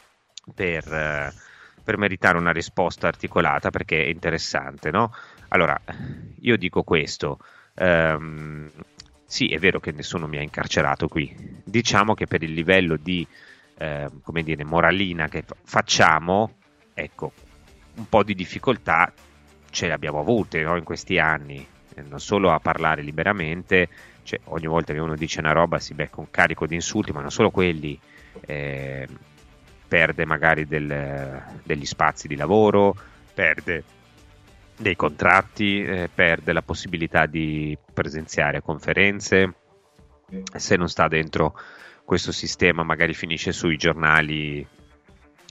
per... Eh, per meritare una risposta articolata perché è interessante, no? Allora, io dico questo. Um, sì, è vero che nessuno mi ha incarcerato qui. Diciamo che per il livello di eh, come dire, moralina che facciamo, ecco, un po' di difficoltà ce le abbiamo avute no, in questi anni, eh, non solo a parlare liberamente, cioè, ogni volta che uno dice una roba si becca un carico di insulti, ma non solo quelli. Eh, perde magari del, degli spazi di lavoro, perde dei contratti, eh, perde la possibilità di presenziare conferenze, se non sta dentro questo sistema magari finisce sui giornali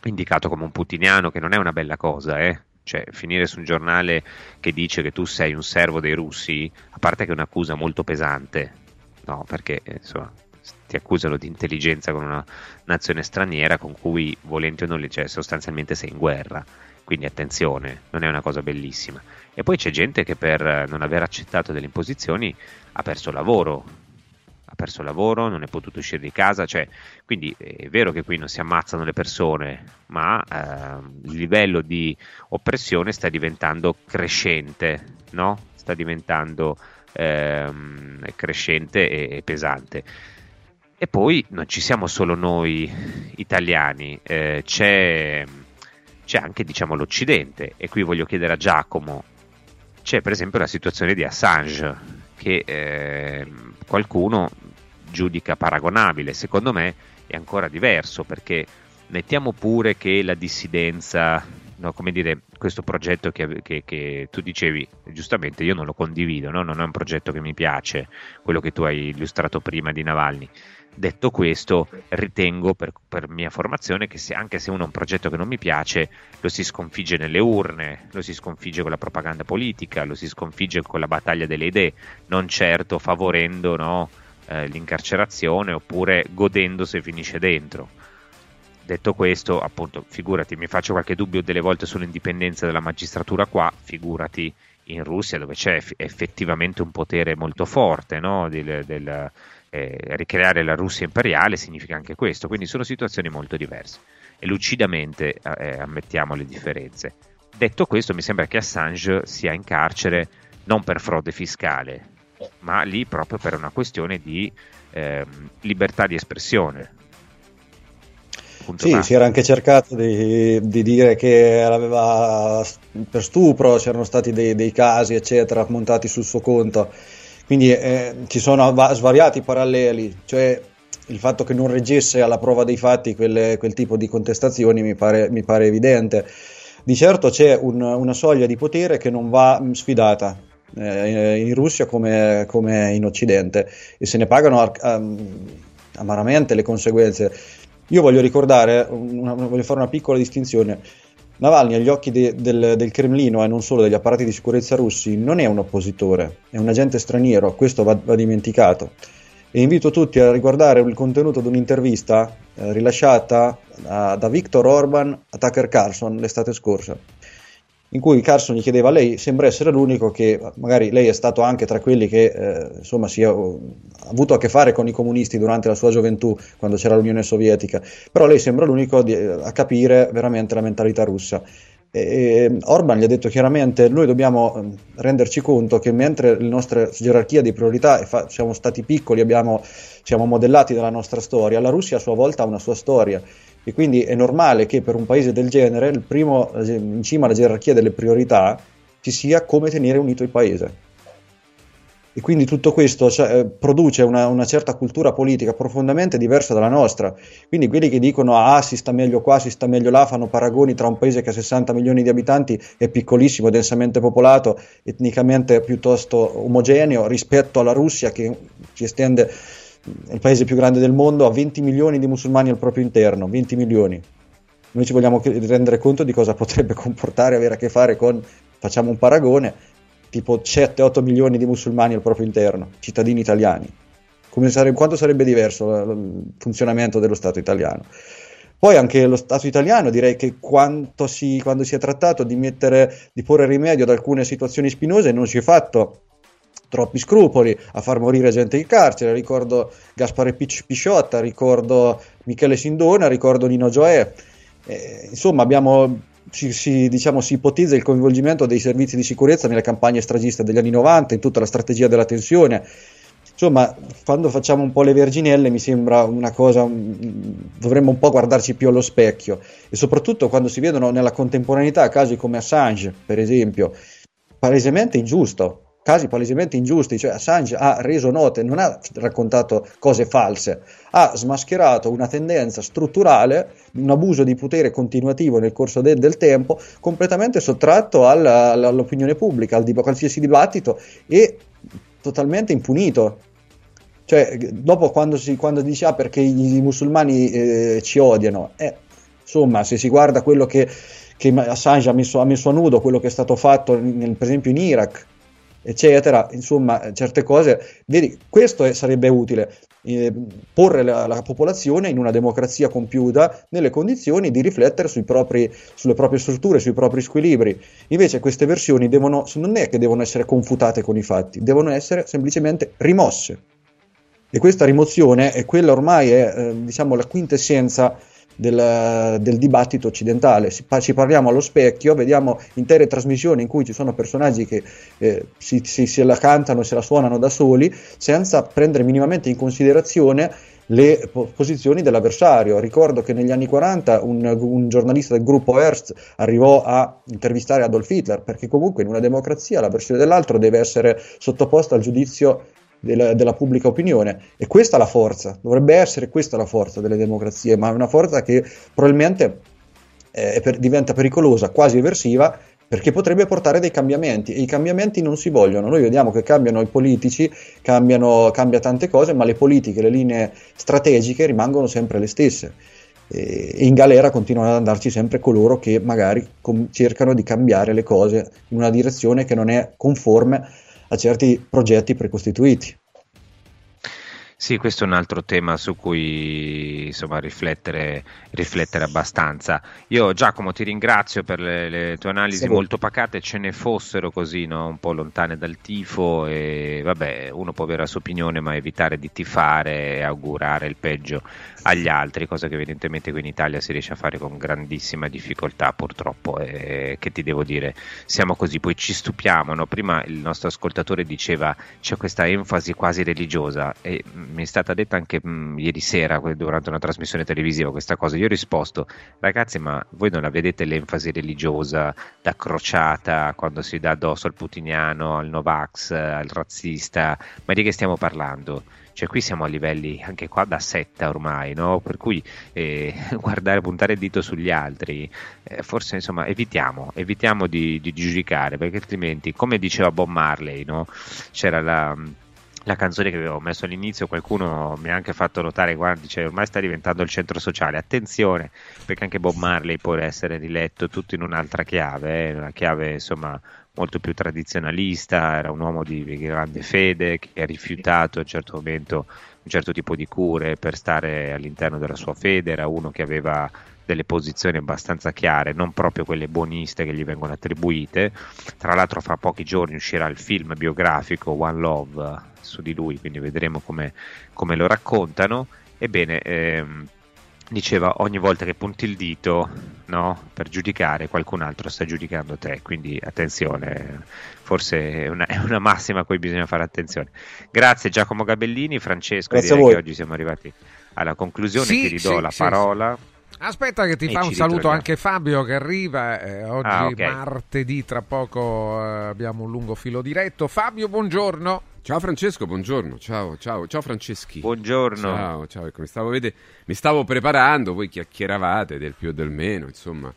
indicato come un putiniano, che non è una bella cosa, eh? Cioè, finire su un giornale che dice che tu sei un servo dei russi, a parte che è un'accusa molto pesante, no, perché eh, insomma ti accusano di intelligenza con una nazione straniera con cui volenti o non, cioè sostanzialmente sei in guerra. Quindi attenzione, non è una cosa bellissima. E poi c'è gente che per non aver accettato delle imposizioni ha perso lavoro, ha perso lavoro, non è potuto uscire di casa, cioè, quindi è vero che qui non si ammazzano le persone, ma eh, il livello di oppressione sta diventando crescente, no? sta diventando ehm, crescente e, e, pesante. E poi non ci siamo solo noi italiani, eh, c'è, c'è anche diciamo, l'Occidente e qui voglio chiedere a Giacomo, c'è per esempio la situazione di Assange che eh, qualcuno giudica paragonabile, secondo me è ancora diverso perché mettiamo pure che la dissidenza, no, come dire, questo progetto che, che, che, tu dicevi, giustamente io non lo condivido, no? non è un progetto che mi piace, quello che tu hai illustrato prima di Navalny. Detto questo, ritengo per, per mia formazione che se, anche se uno ha un progetto che non mi piace, lo si sconfigge nelle urne, lo si sconfigge con la propaganda politica, lo si sconfigge con la battaglia delle idee, non certo favorendo no, eh, l'incarcerazione oppure godendo se finisce dentro. Detto questo, appunto, figurati, mi faccio qualche dubbio delle volte sull'indipendenza della magistratura qua, figurati in Russia dove c'è effettivamente un potere molto forte, no? del, del eh, ricreare la Russia imperiale significa anche questo, quindi sono situazioni molto diverse e lucidamente eh, ammettiamo le differenze. Detto questo, mi sembra che Assange sia in carcere non per frode fiscale, ma lì proprio per una questione di eh, libertà di espressione. Punto sì, si era anche cercato di, di, dire che per stupro, c'erano stati dei, dei casi, eccetera, montati sul suo conto. Quindi eh, ci sono svariati paralleli, cioè il fatto che non reggesse alla prova dei fatti quelle, quel tipo di contestazioni mi pare, mi pare evidente. Di certo c'è un, una soglia di potere che non va sfidata, eh, in Russia come, come, in Occidente e se ne pagano amaramente le conseguenze. Io voglio ricordare, una, voglio fare una piccola distinzione. Navalny agli occhi de, del, del, Cremlino e non solo degli apparati di sicurezza russi non è un oppositore, è un agente straniero, questo va, va dimenticato. E invito tutti a riguardare il contenuto di un'intervista eh, rilasciata a, da Viktor Orban a Tucker Carlson l'estate scorsa in cui Carson gli chiedeva a lei, sembra essere l'unico che, magari lei è stato anche tra quelli che eh, insomma si è, ha avuto a che fare con i comunisti durante la sua gioventù, quando c'era l'Unione Sovietica, però lei sembra l'unico di, a capire veramente la mentalità russa. E Orban gli ha detto chiaramente: Noi dobbiamo ehm, renderci conto che mentre la nostra gerarchia di priorità fa, siamo stati piccoli, abbiamo, siamo modellati dalla nostra storia, la Russia a sua volta ha una sua storia e quindi è normale che per un paese del genere primo in cima alla gerarchia delle priorità ci sia come tenere unito il paese. E quindi tutto questo cioè, eh, produce una, una, certa cultura politica profondamente diversa dalla nostra. Quindi quelli che dicono ah si sta meglio qua, si sta meglio là, fanno paragoni tra un paese che ha 60 milioni di abitanti, è piccolissimo, densamente popolato, etnicamente piuttosto omogeneo, rispetto alla Russia che si estende è il paese più grande del mondo, ha 20 milioni di musulmani al proprio interno, 20 milioni. Noi ci vogliamo rendere conto di cosa (laughs) potrebbe comportare avere a che fare con, facciamo un paragone, tipo 7-8 milioni di musulmani al proprio interno, cittadini italiani. Sarebbe, quanto sarebbe diverso il funzionamento dello Stato italiano? Poi anche lo Stato italiano, direi che si, quando si è trattato di, mettere, di porre rimedio ad alcune situazioni spinose non si è fatto troppi scrupoli a far morire gente in carcere. Ricordo Gaspare Pisciotta, ricordo Michele Sindona, ricordo Nino Gioè. Eh, insomma, abbiamo, si, si, diciamo, si, ipotizza il coinvolgimento dei servizi di sicurezza nelle campagne stragiste degli anni 90, in tutta la strategia della tensione. Insomma, quando facciamo un po' le verginelle mi sembra una cosa, dovremmo un po' guardarci più allo specchio e soprattutto quando si vedono nella contemporaneità casi come Assange, per esempio, palesemente ingiusto, casi palesemente ingiusti, cioè Assange ha reso note, non ha raccontato cose false, ha smascherato una tendenza strutturale, un abuso di potere continuativo nel corso de- del tempo, completamente sottratto alla, all'opinione pubblica, al di- qualsiasi dibattito e totalmente impunito. Cioè, dopo quando si quando dice ah perché i, musulmani eh, ci odiano, eh, Insomma, se si guarda quello che, che Assange ha messo, ha messo, a nudo, quello che è stato fatto nel, per esempio in Iraq, eccetera, insomma, certe cose, vedi, questo è, sarebbe utile. Eh, porre la, la, popolazione in una democrazia compiuta nelle condizioni di riflettere propri, sulle proprie strutture, sui propri squilibri. Invece queste versioni devono, non è che devono essere confutate con i fatti, devono essere semplicemente rimosse. E questa rimozione è quella ormai è eh, diciamo la quintessenza del, del, dibattito occidentale. ci parliamo allo specchio, vediamo intere trasmissioni in cui ci sono personaggi che eh, si, si, se la cantano e se la suonano da soli, senza prendere minimamente in considerazione le posizioni dell'avversario. Ricordo che negli anni 40 un, un, giornalista del gruppo Hearst arrivò a intervistare Adolf Hitler, perché comunque in una democrazia la versione dell'altro deve essere sottoposta al giudizio della, della, pubblica opinione. E questa è la forza, dovrebbe essere questa la forza delle democrazie, ma è una forza che probabilmente eh, per, diventa pericolosa, quasi eversiva, perché potrebbe portare dei cambiamenti e i cambiamenti non si vogliono. Noi vediamo che cambiano i politici, cambiano, cambia tante cose, ma le politiche, le linee strategiche rimangono sempre le stesse. E in galera continuano ad andarci sempre coloro che magari com- cercano di cambiare le cose in una direzione che non è conforme a certi progetti precostituiti. Sì, questo è un altro tema su cui insomma, riflettere, riflettere, abbastanza. Io Giacomo ti ringrazio per le, le tue analisi molto pacate, ce ne fossero così no? un po' lontane dal tifo e vabbè, uno può avere la sua opinione ma evitare di tifare e augurare il peggio agli altri, cosa che evidentemente qui in Italia si riesce a fare con grandissima difficoltà purtroppo e che ti devo dire, siamo così, poi ci stupiamo, no? prima il nostro ascoltatore diceva c'è questa enfasi quasi religiosa e mi è stata detta anche mh, mm, ieri sera durante una trasmissione televisiva questa cosa. Io ho risposto, ragazzi, ma voi non la vedete l'enfasi religiosa da crociata quando si dà addosso al putiniano, al Novax, al razzista? Ma di che stiamo parlando? Cioè, qui siamo a livelli anche qua da setta ormai, no? Per cui eh, (laughs) guardare, puntare il dito sugli altri, eh, forse insomma evitiamo, evitiamo di, di, giudicare, perché altrimenti, come diceva Bob Marley, no? C'era la la canzone che avevo messo all'inizio, qualcuno mi ha anche fatto notare, guardi, cioè, ormai sta diventando il centro sociale, attenzione, perché anche Bob Marley può essere riletto tutto in un'altra chiave, eh, una chiave insomma molto più tradizionalista, era un uomo di grande fede che ha rifiutato a un certo momento un certo tipo di cure per stare all'interno della sua fede, era uno che aveva delle posizioni abbastanza chiare, non proprio quelle buoniste che gli vengono attribuite. Tra l'altro fra pochi giorni uscirà il film biografico One Love su di lui, quindi vedremo come, come lo raccontano. Ebbene, ehm, diceva ogni volta che punti il dito no, per giudicare qualcun altro sta giudicando te, quindi attenzione, forse è una, è una, massima a cui bisogna fare attenzione. Grazie Giacomo Gabellini, Francesco, Grazie direi che oggi siamo arrivati alla conclusione, sì, ti ridò sì, la sì, parola. Aspetta che ti fa un saluto anche Fabio che arriva, eh, oggi Ah, ok. martedì, tra poco eh, abbiamo un lungo filo diretto. Fabio, buongiorno. Ciao Francesco, buongiorno. Ciao, ciao, ciao Franceschi. Buongiorno. Ciao, ciao. Ecco, mi stavo, vede- mi stavo preparando, voi chiacchieravate del più e del meno, insomma.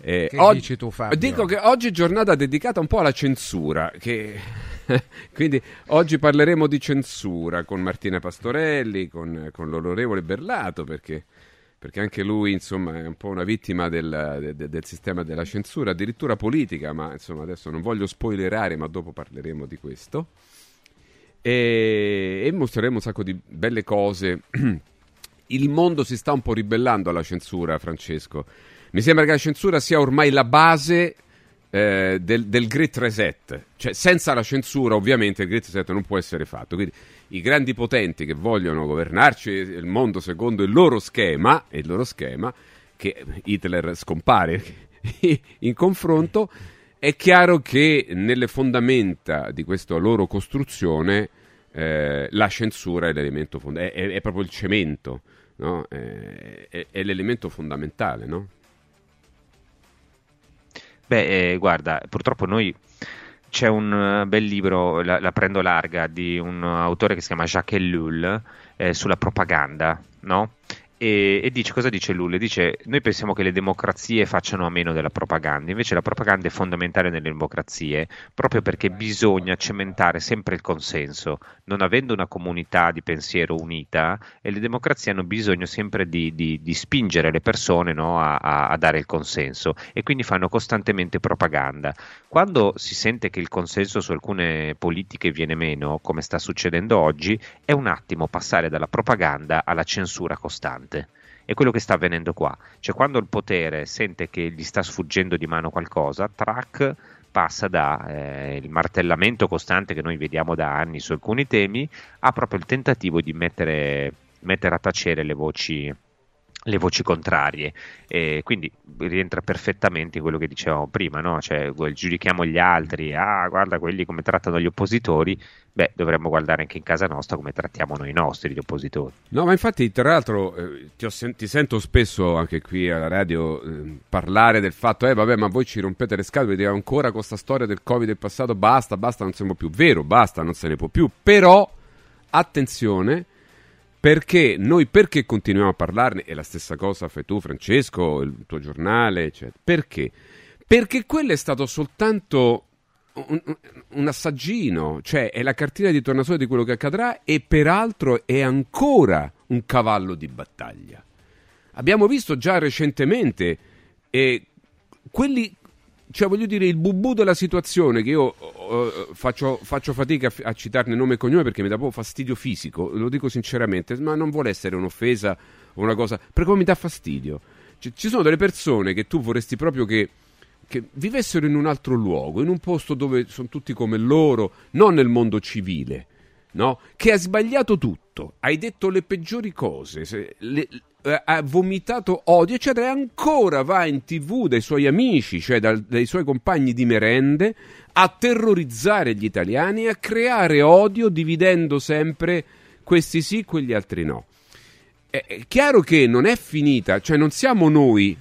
Eh, Che og- dici tu, Fabio? Dico che oggi è giornata dedicata un po' alla censura, che... (laughs) quindi oggi parleremo di censura con Martina Pastorelli, con, con l'onorevole Berlato, perché, perché anche lui insomma è un po' una vittima del, de- del sistema della censura, addirittura politica, ma insomma adesso non voglio spoilerare, ma dopo parleremo di questo. E, e mostreremo un sacco di belle cose. (clears throat) Il mondo si sta un po' ribellando alla censura, Francesco. Mi sembra che la censura sia ormai la base eh, del, del Great Reset. Cioè, senza la censura, ovviamente, il Great Reset non può essere fatto. Quindi i grandi potenti che vogliono governarci il mondo secondo il loro schema, e il loro schema, che Hitler scompare (laughs) in confronto, è chiaro che nelle fondamenta di questa loro costruzione eh, la censura è l'elemento fondamentale, è, è proprio il cemento, no? è, è- è l'elemento fondamentale, no? Beh, eh, guarda, purtroppo noi c'è un eh, bel libro, la, la prendo larga, di un autore che si chiama Jacques Ellul eh, sulla propaganda, no? E, e dice, cosa dice Lulle? Dice, noi pensiamo che le democrazie facciano a meno della propaganda, invece la propaganda è fondamentale nelle democrazie proprio perché bisogna cementare sempre il consenso, non avendo una comunità di pensiero unita e le democrazie hanno bisogno sempre di, di, di spingere le persone no, a, a, a dare il consenso e quindi fanno costantemente propaganda. Quando si sente che il consenso su alcune politiche viene meno, come sta succedendo oggi, è un attimo passare dalla propaganda alla censura costante. È quello che sta avvenendo qua. Cioè, quando il potere sente che gli sta sfuggendo di mano qualcosa, track passa dal eh, martellamento costante che noi vediamo da anni su alcuni temi a proprio il tentativo di mettere, mettere a tacere le voci le voci contrarie. E quindi rientra perfettamente in quello che dicevamo prima no? cioè giudichiamo gli altri ah guarda quelli come trattano gli oppositori beh dovremmo guardare anche in casa nostra come trattiamo noi nostri gli oppositori. No ma infatti tra l'altro eh, ti, sen- ti, sento spesso anche qui alla radio eh, parlare del fatto eh vabbè ma voi ci rompete le scatole ancora con questa storia del covid del passato basta basta non può più vero basta non se ne può più però attenzione perché noi perché continuiamo a parlarne? E la stessa cosa fai tu, Francesco, il tuo giornale, eccetera. Perché? Perché quello è stato soltanto un, un, assaggino, cioè è la cartina di tornasole di quello che accadrà e peraltro è ancora un cavallo di battaglia. Abbiamo visto già recentemente eh, quelli cioè voglio dire il bubù della situazione che io uh, faccio, faccio, fatica a, citarne nome e cognome perché mi dà proprio fastidio fisico lo dico sinceramente ma non vuole essere un'offesa o una cosa perché mi dà fastidio C- ci sono delle persone che tu vorresti proprio che, che vivessero in un altro luogo in un posto dove sono tutti come loro non nel mondo civile no? che ha sbagliato tutto hai detto le peggiori cose se, le, eh, ha vomitato odio, eccetera, e ancora va in tv dai suoi amici, cioè dal, dai suoi compagni di merende, a terrorizzare gli italiani a creare odio dividendo sempre questi sì, quegli altri no. È, è chiaro che non è finita, cioè non siamo noi,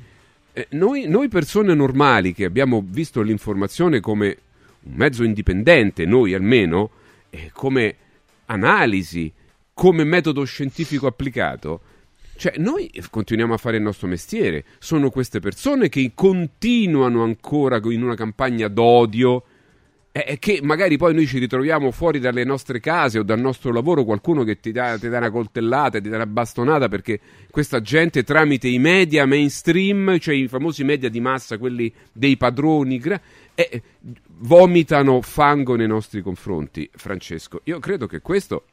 eh, noi, noi persone normali che abbiamo visto l'informazione come un mezzo indipendente, noi almeno, eh, come analisi, come metodo scientifico applicato, cioè, noi continuiamo a fare il nostro mestiere. Sono queste persone che continuano ancora in una campagna d'odio e che magari poi noi ci ritroviamo fuori dalle nostre case o dal nostro lavoro qualcuno che ti dà, ti dà una coltellata, ti dà una bastonata perché questa gente tramite i media mainstream, cioè i famosi media di massa, quelli dei padroni, eh, vomitano fango nei nostri confronti. Francesco, io credo che questo...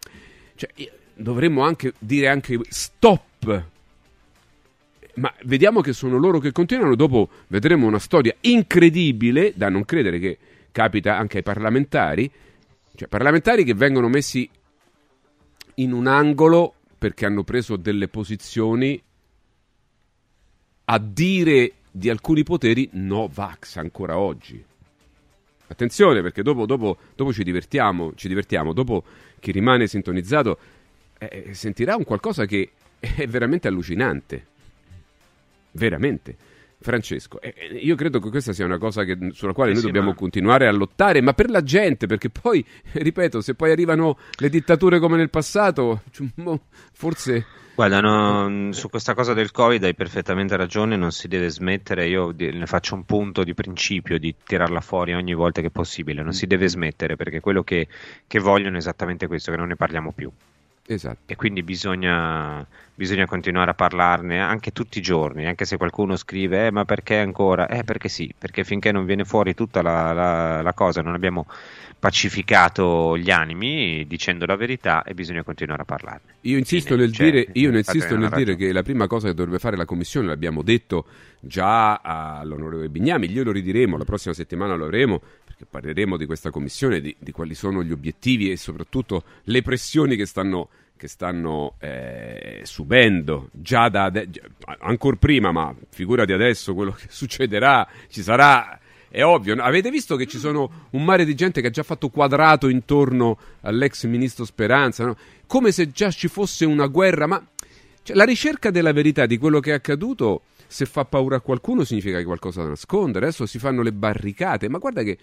Cioè, dovremmo anche dire anche stop. Ma vediamo che sono loro che continuano. Dopo vedremo una storia incredibile, da non credere che capita anche ai parlamentari, cioè parlamentari che vengono messi in un angolo perché hanno preso delle posizioni a dire di alcuni poteri no vax ancora oggi. Attenzione perché dopo, dopo, dopo ci divertiamo, ci divertiamo, dopo chi rimane sintonizzato eh, eh, sentirà un qualcosa che è veramente allucinante. Veramente. Francesco, eh, eh, io credo che questa sia una cosa che, sulla quale eh noi sì, dobbiamo ma... continuare a lottare, ma per la gente, perché poi, (laughs) ripeto, se poi arrivano le dittature come nel passato, (laughs) forse... Guarda, no, su questa cosa del Covid hai perfettamente ragione, non si deve smettere, io ne faccio un punto di principio di tirarla fuori ogni volta che è possibile, non si deve smettere perché quello che, che vogliono è esattamente questo, che non ne parliamo più. Esatto. E quindi bisogna, bisogna, continuare a parlarne anche tutti i giorni, anche se qualcuno scrive, eh, ma perché ancora? Eh, perché sì, perché finché non viene fuori tutta la, la, la cosa, non abbiamo pacificato gli animi dicendo la verità e bisogna continuare a parlarne. Io insisto nel, cioè, dire, io insisto nel dire, che la prima cosa che dovrebbe fare la Commissione, l'abbiamo detto già all'onorevole Bignami, glielo ridiremo, la prossima settimana lo avremo, perché parleremo di questa Commissione, di, di quali sono gli obiettivi e soprattutto le pressioni che stanno che stanno eh, subendo già da ade- ancora prima, ma figurati adesso quello che (laughs) succederà, ci sarà è ovvio. Avete visto che ci sono un mare di gente che ha già fatto quadrato intorno all'ex ministro Speranza, no? come se già ci fosse una guerra, ma cioè, la ricerca della verità di quello che è accaduto, se fa paura a qualcuno significa che qualcosa da nascondere, adesso si fanno le barricate, ma guarda che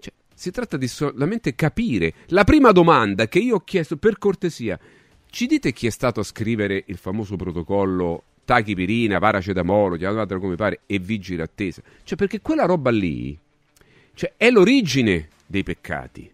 cioè, si tratta di solamente capire. La prima domanda che io ho chiesto per cortesia, Ci dite chi è stato a scrivere il famoso protocollo tachipirina, paracetamolo, chiamatelo come pare, e vigile attesa? Cioè, perché quella roba lì cioè, è l'origine dei peccati.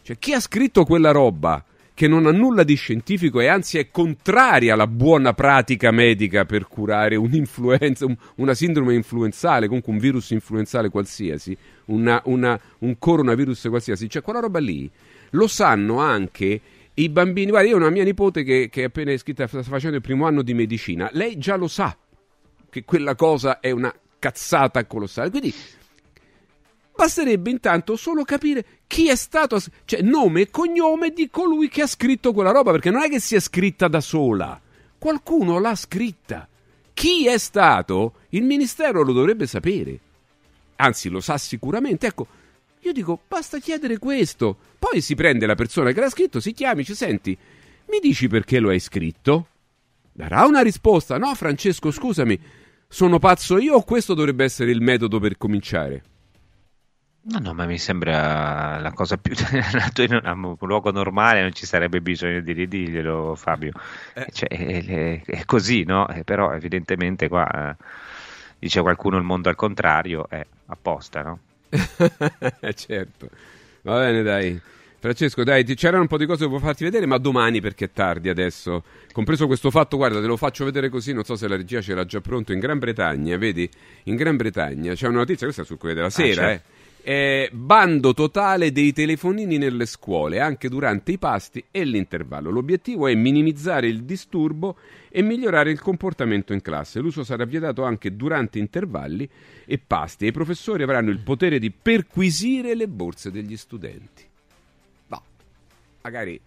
Cioè, chi ha scritto quella roba che non ha nulla di scientifico e anzi è contraria alla buona pratica medica per curare un'influenza, un, una sindrome influenzale, comunque un virus influenzale qualsiasi, una, una, un coronavirus qualsiasi, cioè quella roba lì lo sanno anche i bambini. Guarda, io ho una mia nipote che, che è appena iscritta, sta facendo il primo anno di medicina, lei già lo sa che quella cosa è una cazzata colossale. Quindi Basterebbe intanto solo capire chi è stato, cioè nome e cognome di colui che ha scritto quella roba, perché non è che sia scritta da sola, qualcuno l'ha scritta. Chi è stato? Il ministero lo dovrebbe sapere. Anzi, lo sa sicuramente. Ecco, io dico, basta chiedere questo. Poi si prende la persona che l'ha scritto, si chiami, ci senti. Mi dici perché lo hai scritto? Darà una risposta. No, Francesco, scusami, sono pazzo io o questo dovrebbe essere il metodo per cominciare? No, no, ma mi sembra la cosa più... (laughs) in un luogo normale non ci sarebbe bisogno di ridirglielo, Fabio. Eh. Cioè, è, è, così, no? Eh, però evidentemente qua eh, dice qualcuno il mondo al contrario, è apposta, no? (laughs) certo. Va bene, dai. Francesco, dai, c'erano un po' di cose che volevo farti vedere, ma domani perché è tardi adesso. Compreso questo fatto, guarda, te lo faccio vedere così, non so se la regia ce l'ha già pronto. In Gran Bretagna, vedi? In Gran Bretagna c'è una notizia, questa è sul Corriere della Sera, ah, certo. eh eh, bando totale dei telefonini nelle scuole, anche durante i pasti e l'intervallo. L'obiettivo è minimizzare il disturbo e migliorare il comportamento in classe. L'uso sarà vietato anche durante intervalli e pasti e i professori avranno il potere di perquisire le borse degli studenti. No, magari,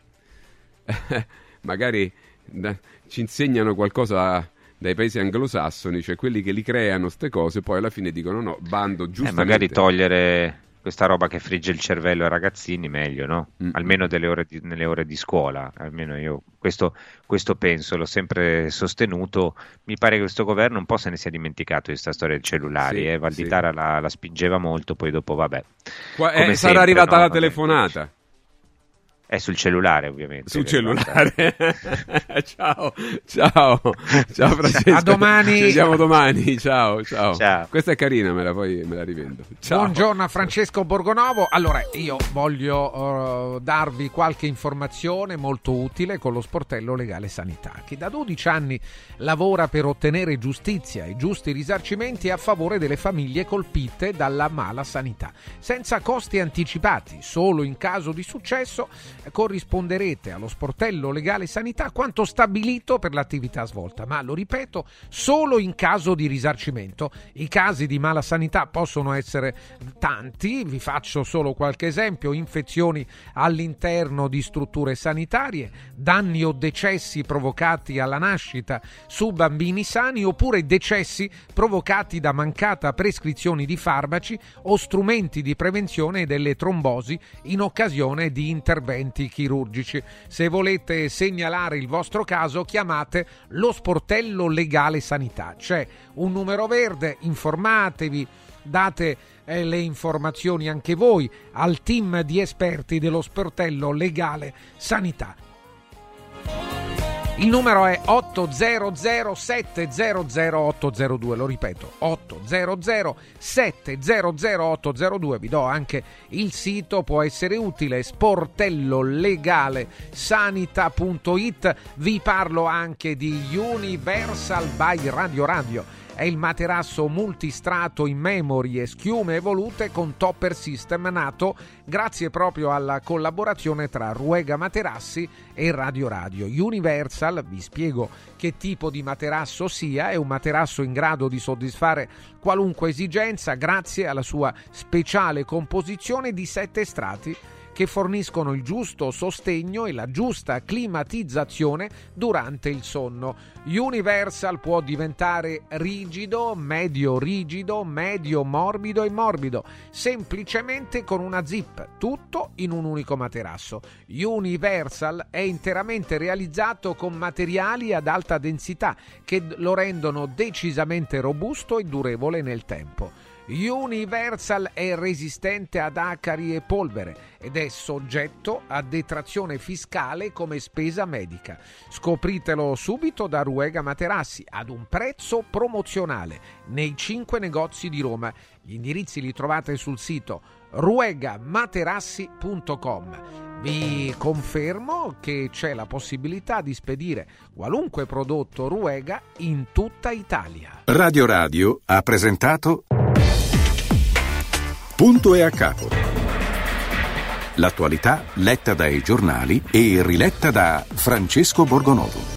(laughs) magari da, ci insegnano qualcosa dai paesi anglosassoni, cioè quelli che li creano queste cose, poi alla fine dicono no, bando giusto. Eh, magari togliere questa roba che frigge il cervello ai ragazzini, meglio, no? Mm. Almeno ore di, nelle ore di scuola, almeno io questo, questo, penso, l'ho sempre sostenuto. Mi pare che questo governo un po' se ne sia dimenticato di questa storia dei cellulari, sì, eh? Valditara sì. la, la, spingeva molto, poi dopo vabbè. Qua, eh, sarà sempre, arrivata no? la telefonata. È sul cellulare, ovviamente. Sul cellulare. (laughs) ciao, ciao, ciao Francesco. A domani. Ci vediamo domani. Ciao, ciao, ciao. Questa è carina, me la, poi me la rivendo. Ciao. Buongiorno a Francesco Borgonovo. Allora, io voglio uh, darvi qualche informazione molto utile con lo sportello legale sanità, che da 12 anni lavora per ottenere giustizia e giusti risarcimenti a favore delle famiglie colpite dalla mala sanità, senza costi anticipati, solo in caso di successo corrisponderete allo sportello legale sanità quanto stabilito per l'attività svolta, ma lo ripeto, solo in caso di risarcimento. I casi di mala sanità possono essere tanti, vi faccio solo qualche esempio, infezioni all'interno di strutture sanitarie, danni o decessi provocati alla nascita su bambini sani oppure decessi provocati da mancata prescrizione di farmaci o strumenti di prevenzione delle trombosi in occasione di interventi interventi chirurgici. Se volete segnalare il vostro caso, chiamate lo sportello legale sanità. C'è un numero verde, informatevi, date eh, le informazioni anche voi al team di esperti dello sportello legale sanità. Il numero è 800 700 802, lo ripeto, 800 700 802. Vi do anche il sito, può essere utile, sportellolegalesanita.it. Vi parlo anche di Universal by Radio Radio è il materasso multistrato in memory e schiume evolute con topper system nato grazie proprio alla collaborazione tra Ruega Materassi e Radio Radio. Universal, vi spiego che tipo di materasso sia, è un materasso in grado di soddisfare qualunque esigenza grazie alla sua speciale composizione di sette strati che forniscono il giusto sostegno e la giusta climatizzazione durante il sonno. Universal può diventare rigido, medio rigido, medio morbido e morbido, semplicemente con una zip, tutto in un unico materasso. Universal è interamente realizzato con materiali ad alta densità che lo rendono decisamente robusto e durevole nel tempo. Universal è resistente ad acari e polvere ed è soggetto a detrazione fiscale come spesa medica. Scopritelo subito da Ruega Materassi ad un prezzo promozionale nei cinque negozi di Roma. Gli indirizzi li trovate sul sito ruegamaterassi.com. Vi confermo che c'è la possibilità di spedire qualunque prodotto Ruega in tutta Italia. Radio Radio ha presentato Punto e a capo. L'attualità letta dai giornali e riletta da Francesco Borgonovo.